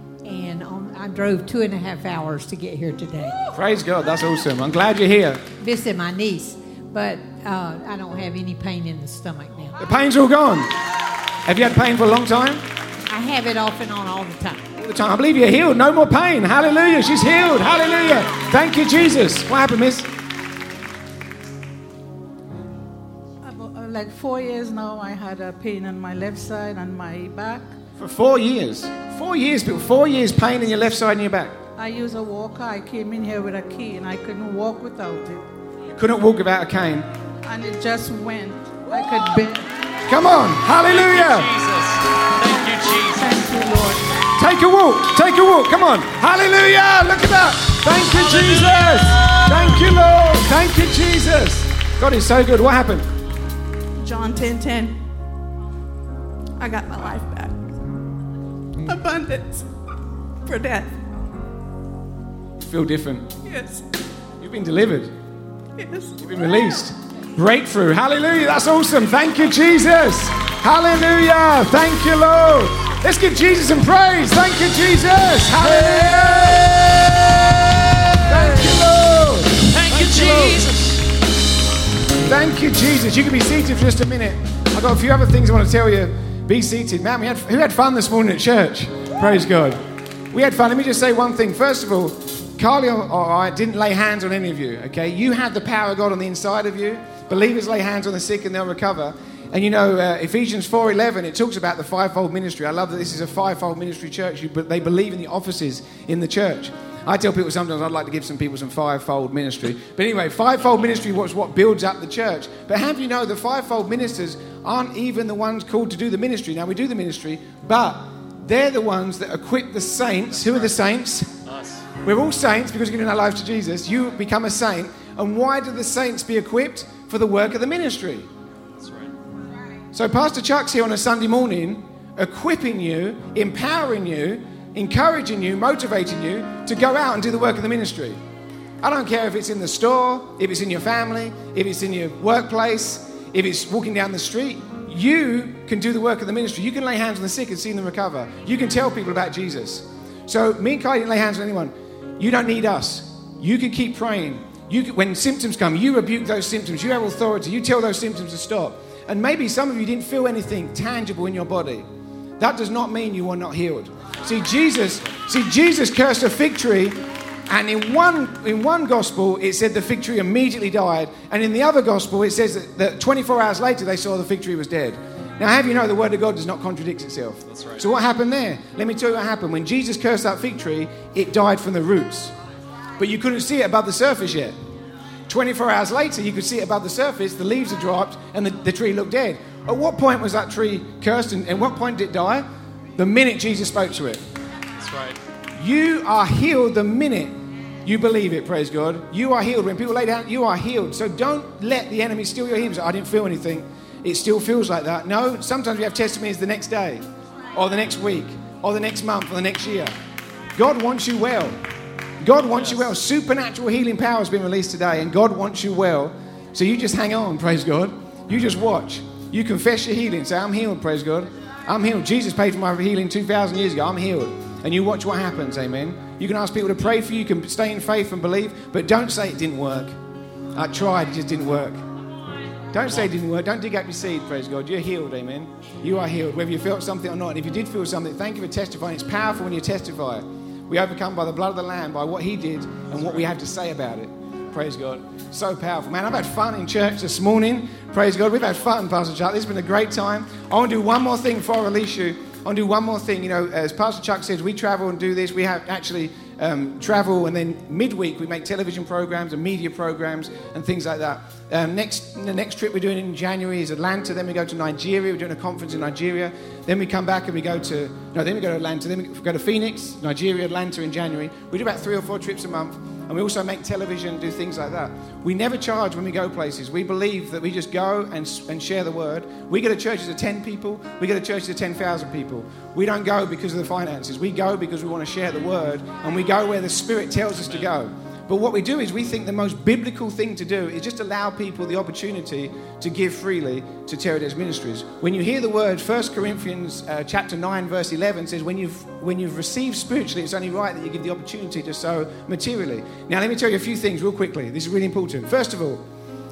drove two and a half hours to get here today. Praise God. That's awesome. I'm glad you're here. Visit my niece, but uh, I don't have any pain in the stomach now. The pain's all gone. Have you had pain for a long time? I have it off and on all the time. All the time. I believe you're healed. No more pain. Hallelujah. She's healed. Hallelujah. Thank you, Jesus. What happened, miss? Uh, like four years now, I had a pain on my left side and my back. For four years. Four years, people. Four years pain in your left side and your back. I use a walker. I came in here with a key and I couldn't walk without it. Couldn't walk without a cane. And it just went. I could bend. Come on. Hallelujah. Thank you, Jesus. Thank you, Lord. Take a walk. Take a walk. Come on. Hallelujah. Look at that. Thank you, Jesus. Thank you, Lord. Thank you, Jesus. God is so good. What happened? John 10 10. I got my life back. Mm. Abundance for death. Feel different. Yes. You've been delivered. Yes. You've been released. Breakthrough. Hallelujah. That's awesome. Thank you, Jesus. Hallelujah. Thank you, Lord. Let's give Jesus some praise. Thank you, Jesus. Hallelujah. Thank you, Lord. Thank you, Jesus. Thank you, Jesus. You can be seated for just a minute. I've got a few other things I want to tell you. Be seated. Man, we had, who had fun this morning at church? Praise God. We had fun. Let me just say one thing. First of all, Carly or I didn't lay hands on any of you, okay? You had the power of God on the inside of you. Believers lay hands on the sick and they'll recover. And you know, uh, Ephesians 4.11, it talks about the fivefold ministry. I love that this is a fivefold ministry church, but they believe in the offices in the church. I tell people sometimes I'd like to give some people some fivefold ministry. But anyway, fivefold ministry was what builds up the church. But have you know the fivefold ministers aren't even the ones called to do the ministry? Now we do the ministry, but they're the ones that equip the saints. Who are the saints? Us. We're all saints because we're giving our lives to Jesus. You become a saint. And why do the saints be equipped? For the work of the ministry. That's right. So Pastor Chuck's here on a Sunday morning, equipping you, empowering you, encouraging you, motivating you to go out and do the work of the ministry. I don't care if it's in the store, if it's in your family, if it's in your workplace, if it's walking down the street. You can do the work of the ministry. You can lay hands on the sick and see them recover. You can tell people about Jesus. So me and Kai didn't lay hands on anyone. You don't need us. You can keep praying. You can, when symptoms come, you rebuke those symptoms. You have authority. You tell those symptoms to stop. And maybe some of you didn't feel anything tangible in your body. That does not mean you are not healed. See, Jesus, see, Jesus cursed a fig tree, and in one in one gospel it said the fig tree immediately died, and in the other gospel it says that, that 24 hours later they saw the fig tree was dead. Now, have you know the word of God does not contradict itself? That's right. So what happened there? Let me tell you what happened. When Jesus cursed that fig tree, it died from the roots, but you couldn't see it above the surface yet. 24 hours later, you could see it above the surface, the leaves had dropped, and the, the tree looked dead. At what point was that tree cursed, and at what point did it die? The minute Jesus spoke to it. That's right. You are healed the minute you believe it, praise God. You are healed. When people lay down, you are healed. So don't let the enemy steal your healing. I didn't feel anything. It still feels like that. No, sometimes we have testimonies the next day, or the next week, or the next month, or the next year. God wants you well. God wants you well. Supernatural healing power has been released today, and God wants you well. So you just hang on, praise God. You just watch. You confess your healing. Say, I'm healed, praise God. I'm healed. Jesus paid for my healing 2,000 years ago. I'm healed. And you watch what happens, amen. You can ask people to pray for you. You can stay in faith and believe, but don't say it didn't work. I tried, it just didn't work. Don't say it didn't work. Don't dig up your seed, praise God. You're healed, amen. You are healed, whether you felt something or not. And if you did feel something, thank you for testifying. It's powerful when you testify. We overcome by the blood of the Lamb, by what He did and what we have to say about it. Praise God. So powerful. Man, I've had fun in church this morning. Praise God. We've had fun, Pastor Chuck. This has been a great time. I want to do one more thing before I release you. I want to do one more thing. You know, as Pastor Chuck says, we travel and do this. We have actually um, travel, and then midweek we make television programs and media programs and things like that. Um, next, the next trip we're doing in January is Atlanta. Then we go to Nigeria. We're doing a conference in Nigeria. Then we come back and we go to no. Then we go to Atlanta. Then we go to Phoenix, Nigeria, Atlanta in January. We do about three or four trips a month. And we also make television, and do things like that. We never charge when we go places. We believe that we just go and, and share the word. We go to churches of 10 people, we go to churches of 10,000 people. We don't go because of the finances. We go because we want to share the word, and we go where the Spirit tells us to go. But what we do is we think the most biblical thing to do is just allow people the opportunity to give freely to Terradez Ministries. When you hear the word, 1 Corinthians uh, chapter 9, verse 11 says, when you've, when you've received spiritually, it's only right that you give the opportunity to sow materially. Now, let me tell you a few things real quickly. This is really important. First of all,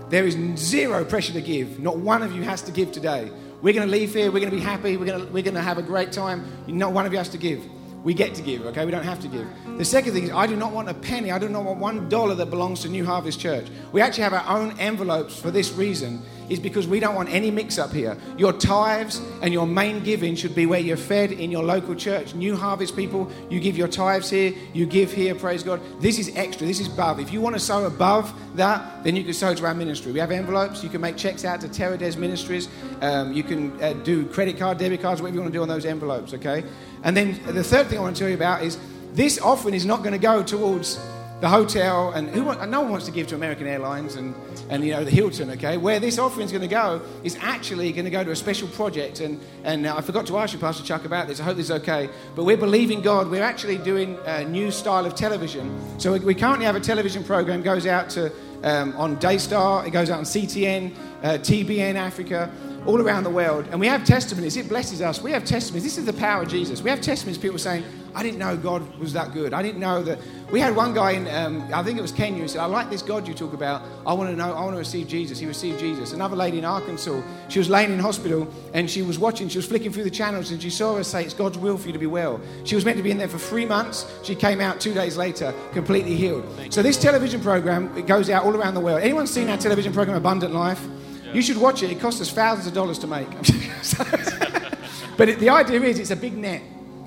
there is zero pressure to give. Not one of you has to give today. We're going to leave here. We're going to be happy. We're going to, we're going to have a great time. Not one of you has to give. We get to give, okay? We don't have to give. The second thing is, I do not want a penny. I do not want one dollar that belongs to New Harvest Church. We actually have our own envelopes for this reason. Is because we don't want any mix up here. Your tithes and your main giving should be where you're fed in your local church. New harvest people, you give your tithes here, you give here, praise God. This is extra, this is above. If you want to sow above that, then you can sow to our ministry. We have envelopes, you can make checks out to Terradez Ministries, um, you can uh, do credit card, debit cards, whatever you want to do on those envelopes, okay? And then the third thing I want to tell you about is this offering is not going to go towards the hotel, and who no one wants to give to American Airlines and, and you know the Hilton. Okay, where this offering is going to go is actually going to go to a special project. And and uh, I forgot to ask you, Pastor Chuck, about this. I hope this is okay. But we're believing God. We're actually doing a new style of television. So we, we currently have a television program goes out to um, on Daystar. It goes out on CTN, uh, TBN Africa all around the world. And we have testimonies. It blesses us. We have testimonies. This is the power of Jesus. We have testimonies, people saying, I didn't know God was that good. I didn't know that. We had one guy in, um, I think it was Kenya, who said, I like this God you talk about. I want to know, I want to receive Jesus. He received Jesus. Another lady in Arkansas, she was laying in hospital and she was watching, she was flicking through the channels and she saw her say, It's God's will for you to be well. She was meant to be in there for three months. She came out two days later, completely healed. So this television program, it goes out all around the world. Anyone seen our television program, Abundant Life? You should watch it. It costs us thousands of dollars to make. but it, the idea is it's a big net.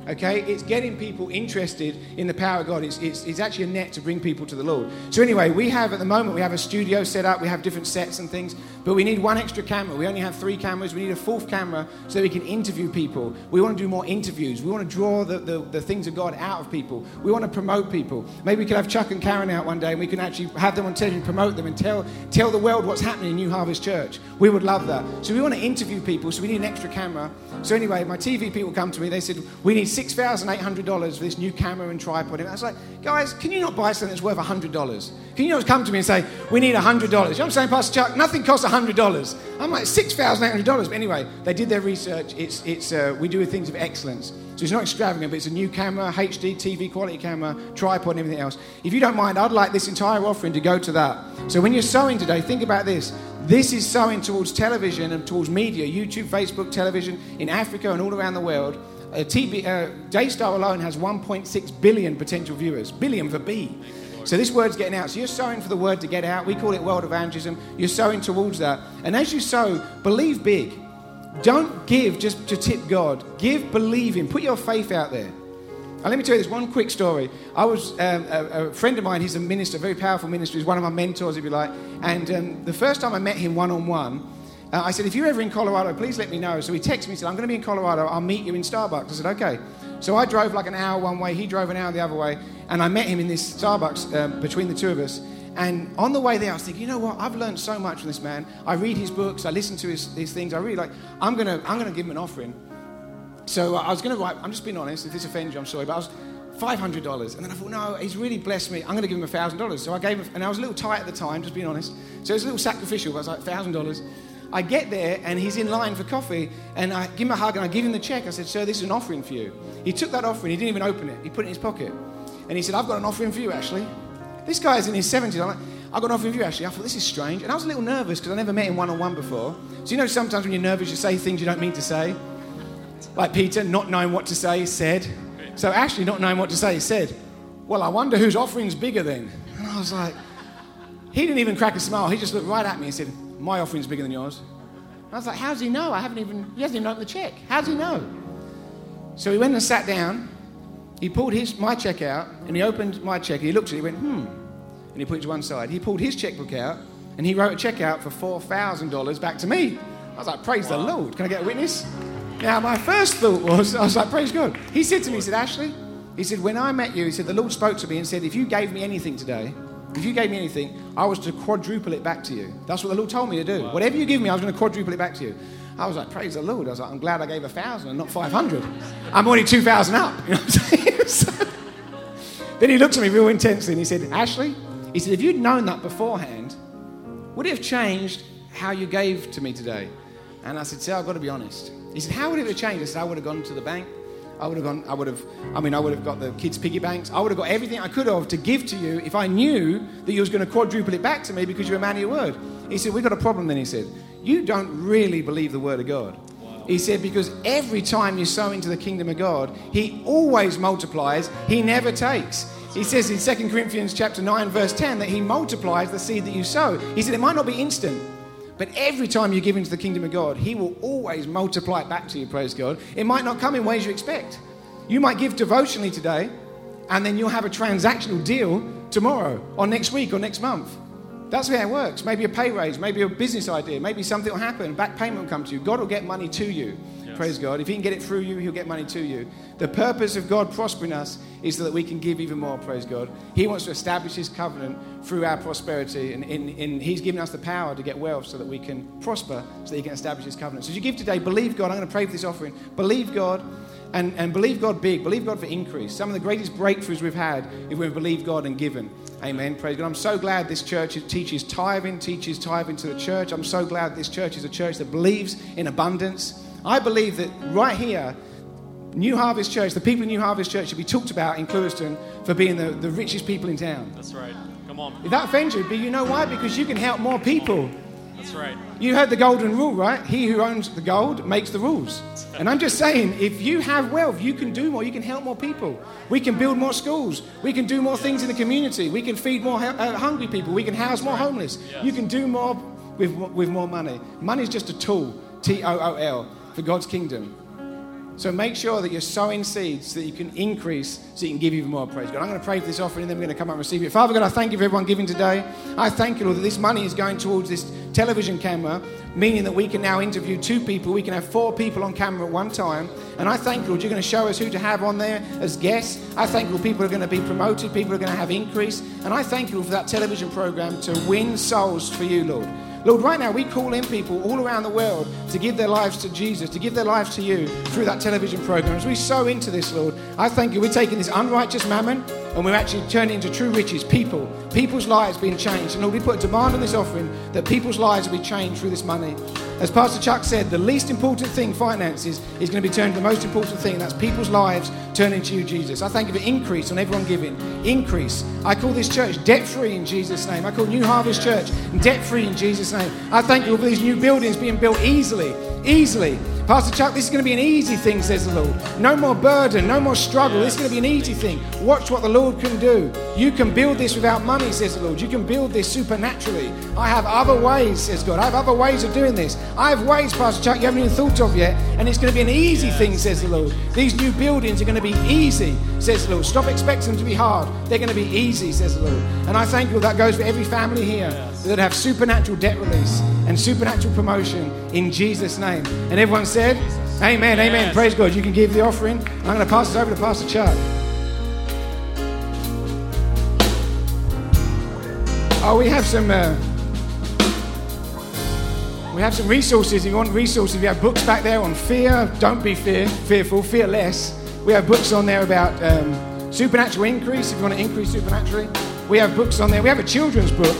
Okay, it's getting people interested in the power of God. It's, it's, it's actually a net to bring people to the Lord. So, anyway, we have at the moment, we have a studio set up, we have different sets and things, but we need one extra camera. We only have three cameras. We need a fourth camera so we can interview people. We want to do more interviews. We want to draw the, the, the things of God out of people. We want to promote people. Maybe we could have Chuck and Karen out one day and we can actually have them on television, promote them, and tell, tell the world what's happening in New Harvest Church. We would love that. So, we want to interview people, so we need an extra camera. So, anyway, my TV people come to me, they said, We need $6,800 for this new camera and tripod. And I was like, guys, can you not buy something that's worth $100? Can you not come to me and say, we need $100? You know what I'm saying, Pastor Chuck? Nothing costs $100. I'm like, $6,800. But anyway, they did their research. It's, it's, uh, we do things of excellence. So it's not extravagant, but it's a new camera, HD, TV quality camera, tripod, and everything else. If you don't mind, I'd like this entire offering to go to that. So when you're sowing today, think about this. This is sowing towards television and towards media, YouTube, Facebook, television in Africa and all around the world. Uh, TV, uh, Daystar alone has 1.6 billion potential viewers. Billion for B. So this word's getting out. So you're sowing for the word to get out. We call it world evangelism. You're sowing towards that. And as you sow, believe big. Don't give just to tip God. Give believing. Put your faith out there. And let me tell you this one quick story. I was um, a, a, friend of mine. He's a minister, a very powerful minister. He's one of my mentors, if you like. And um, the first time I met him one on one, I said, if you're ever in Colorado, please let me know. So he texted me and said, I'm going to be in Colorado. I'll meet you in Starbucks. I said, okay. So I drove like an hour one way. He drove an hour the other way. And I met him in this Starbucks um, between the two of us. And on the way there, I was thinking, you know what? I've learned so much from this man. I read his books. I listen to his, his things. I really like. I'm gonna I'm gonna give him an offering. So I was gonna write. I'm just being honest. If this offends you, I'm sorry. But I was five hundred dollars, and then I thought, no, he's really blessed me. I'm gonna give him a thousand dollars. So I gave him, and I was a little tight at the time, just being honest. So it was a little sacrificial. But I was like thousand dollars. I get there and he's in line for coffee, and I give him a hug and I give him the check. I said, Sir, this is an offering for you. He took that offering, he didn't even open it, he put it in his pocket. And he said, I've got an offering for you, actually. This guy's in his 70s. I'm like, I've got an offering for you, actually. I thought, this is strange. And I was a little nervous because I never met him one on one before. So, you know, sometimes when you're nervous, you say things you don't mean to say. Like Peter, not knowing what to say, said. So, Ashley, not knowing what to say, said, Well, I wonder whose offering's bigger then. And I was like, He didn't even crack a smile. He just looked right at me and said, My offering's bigger than yours. I was like, How does he know? I haven't even, he hasn't even opened the check. How does he know? So he went and sat down. He pulled his, my check out and he opened my check. He looked at it, he went, Hmm. And he put it to one side. He pulled his checkbook out and he wrote a check out for $4,000 back to me. I was like, Praise wow. the Lord. Can I get a witness? Now, my first thought was, I was like, Praise God. He said to me, He said, Ashley, he said, When I met you, he said, the Lord spoke to me and said, If you gave me anything today, if you gave me anything, I was to quadruple it back to you. That's what the Lord told me to do. Wow. Whatever you give me, I was going to quadruple it back to you. I was like, praise the Lord. I was like, I'm glad I gave a thousand and not 500. I'm already 2,000 up. You know what I'm saying? so, then he looked at me real intensely and he said, Ashley, he said, if you'd known that beforehand, would it have changed how you gave to me today? And I said, see, I've got to be honest. He said, how would it have changed? I said, I would have gone to the bank. I would have gone, I would have, I mean, I would have got the kids' piggy banks. I would have got everything I could have to give to you if I knew that you was going to quadruple it back to me because you're a man of your word. He said, we've got a problem then, he said. You don't really believe the word of God. He said, because every time you sow into the kingdom of God, he always multiplies, he never takes. He says in 2 Corinthians chapter 9, verse 10, that he multiplies the seed that you sow. He said, it might not be instant, But every time you give into the kingdom of God, He will always multiply it back to you, praise God. It might not come in ways you expect. You might give devotionally today, and then you'll have a transactional deal tomorrow, or next week, or next month. That's how it works. Maybe a pay raise, maybe a business idea, maybe something will happen, back payment will come to you. God will get money to you. Praise God. If He can get it through you, He'll get money to you. The purpose of God prospering us is so that we can give even more, praise God. He wants to establish His covenant through our prosperity, and, He's given us the power to get wealth so that we can prosper, so that He can establish His covenant. So as you give today, believe God. I'm going to pray for this offering. Believe God. And, and believe God big. Believe God for increase. Some of the greatest breakthroughs we've had if when we believe God and given. Amen. Praise God. I'm so glad this church teaches tithing, teaches tithing to the church. I'm so glad this church is a church that believes in abundance. I believe that right here, New Harvest Church, the people in New Harvest Church should be talked about in Clewiston for being the, the richest people in town. That's right. Come on. If that offends you, but you know why? Because you can help more people. That's right. You heard the golden rule, right? He who owns the gold makes the rules. And I'm just saying, if you have wealth, you can do more. You can help more people. We can build more schools. We can do more things in the community. We can feed more uh, hungry people. We can house more homeless. You can do more with, with more money. Money is just a tool, T O O L, for God's kingdom. So make sure that you're sowing seeds so that you can increase, so you can give even more. Praise God. I'm going to pray for this offering and then we're going to come up and receive it. Father God, I thank you for everyone giving today. I thank you, Lord, that this money is going towards this television camera, meaning that we can now interview two people. We can have four people on camera at one time. And I thank you, Lord, you're going to show us who to have on there as guests. I thank you, Lord, people are going to be promoted, people are going to have increase. And I thank you, for that television program to win souls for you, Lord. Lord, right now we call in people all around the world to give their lives to Jesus, to give their lives to you through that television program. As we sow into this, Lord, I thank you. We're taking this unrighteous mammon and we're actually turning into true riches, people, people's lives being changed. And Lord, we put a demand on this offering that people's lives will be changed through this money. As Pastor Chuck said, the least important thing, finances, is going to be turned to the most important thing. And that's people's lives turning to you, Jesus. I thank you for increase on everyone giving. Increase. I call this church debt free in Jesus' name. I call New Harvest Church debt free in Jesus' name. I thank you for these new buildings being built easily, easily. Pastor Chuck, this is going to be an easy thing, says the Lord. No more burden, no more struggle. This is going to be an easy thing. Watch what the Lord can do. You can build this without money, says the Lord. You can build this supernaturally. I have other ways, says God. I have other ways of doing this. I have ways, Pastor Chuck, you haven't even thought of yet, and it's going to be an easy thing, says the Lord. These new buildings are going to be easy, says the Lord. Stop expecting them to be hard. They're going to be easy, says the Lord. And I thank you that goes for every family here that have supernatural debt release and supernatural promotion in Jesus' name. And everyone said, Amen, amen. Praise God. You can give the offering. I'm going to pass this over to Pastor Chuck. Oh, we have some. Uh, we have some resources. If you want resources, we have books back there on fear. Don't be fear, fearful, fear less. We have books on there about um, supernatural increase. If you want to increase supernaturally, we have books on there. We have a children's book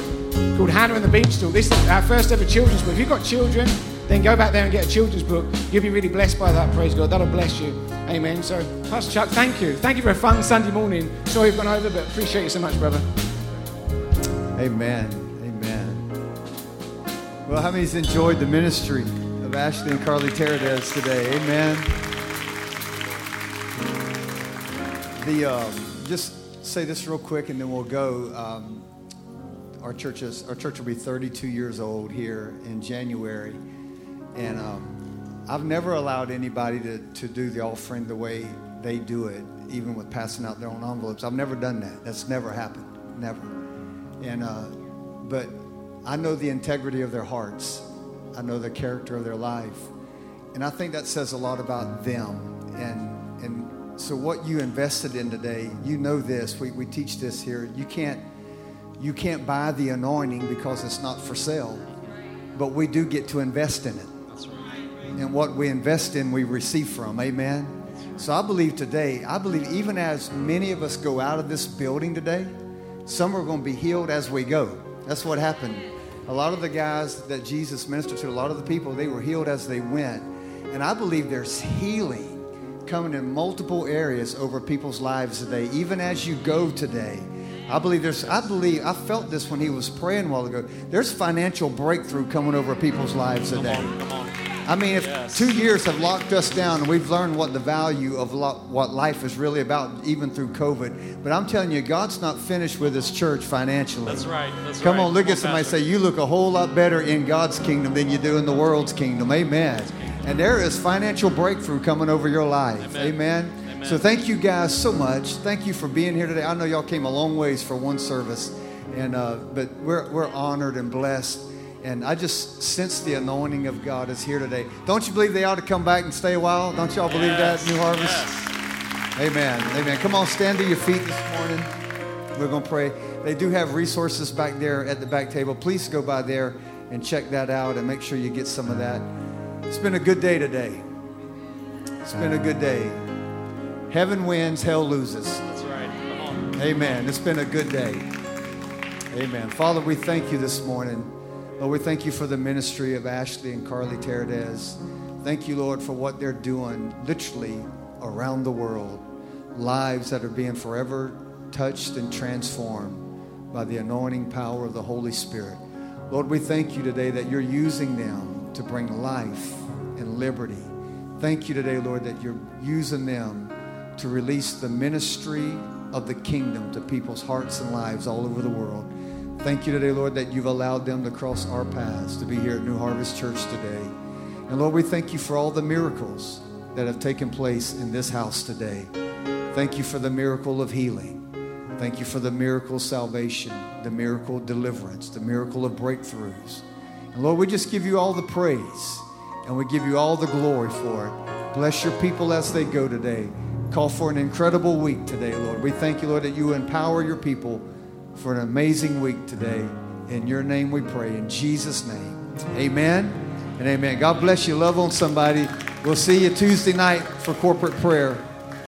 called Hannah and the Beanstalk. This is our first ever children's book. If you've got children, then go back there and get a children's book. You'll be really blessed by that, praise God. That'll bless you. Amen. So, Pastor Chuck, thank you. Thank you for a fun Sunday morning. Sorry you've gone over, but appreciate you so much, brother. Amen. Amen. Well, how many's enjoyed the ministry of Ashley and Carly Terradez today? Amen. The um, just say this real quick, and then we'll go. Um, our church is our church will be 32 years old here in January, and um, I've never allowed anybody to, to do the offering the way they do it, even with passing out their own envelopes. I've never done that. That's never happened. Never. And uh, but I know the integrity of their hearts. I know the character of their life, and I think that says a lot about them. And and so what you invested in today, you know this. We we teach this here. You can't you can't buy the anointing because it's not for sale, but we do get to invest in it. And what we invest in, we receive from. Amen. So I believe today, I believe even as many of us go out of this building today, some are going to be healed as we go. That's what happened. A lot of the guys that Jesus ministered to, a lot of the people, they were healed as they went. And I believe there's healing coming in multiple areas over people's lives today, even as you go today. I believe there's, I believe, I felt this when he was praying a while ago. There's financial breakthrough coming over people's lives today. I mean, if Yes. two years have locked us down and we've learned what the value of lo- what life is really about, even through COVID. But I'm telling you, God's not finished with His church financially. That's right. That's Come right. on, look Come at somebody say, You look a whole lot better in God's kingdom than you do in the world's kingdom. Amen. And there is financial breakthrough coming over your life. Amen. Amen. So thank you guys so much. Thank you for being here today. I know y'all came a long ways for one service, and uh, but we're we're honored and blessed. And I just sense the anointing of God is here today. Don't you believe they ought to come back and stay a while? Don't y'all believe Yes. that, New Harvest? Amen. Amen. Come on, stand to your feet this morning. We're going to pray. They do have resources back there at the back table. Please go by there and check that out and make sure you get some of that. It's been a good day today. It's been a good day. Heaven wins, hell loses. That's right. Come on. Amen. It's been a good day. Amen. Father, we thank you this morning. Lord, we thank you for the ministry of Ashley and Carly Terradez. Thank you, Lord, for what they're doing literally around the world. Lives that are being forever touched and transformed by the anointing power of the Holy Spirit. Lord, we thank you today that you're using them to bring life and liberty. Thank you today, Lord, that you're using them to release the ministry of the kingdom to people's hearts and lives all over the world. Thank you today, Lord, that you've allowed them to cross our paths to be here at New Harvest Church today. And Lord, we thank you for all the miracles that have taken place in this house today. Thank you for the miracle of healing. Thank you for the miracle of salvation, the miracle of deliverance, the miracle of breakthroughs. And Lord, we just give you all the praise and we give you all the glory for it. Bless your people as they go today. Call for an incredible week today, Lord. We thank you, Lord, that you empower your people for an amazing week today. In your name we pray. In Jesus' name. Amen and amen. God bless you. Love on somebody. We'll see you Tuesday night for corporate prayer.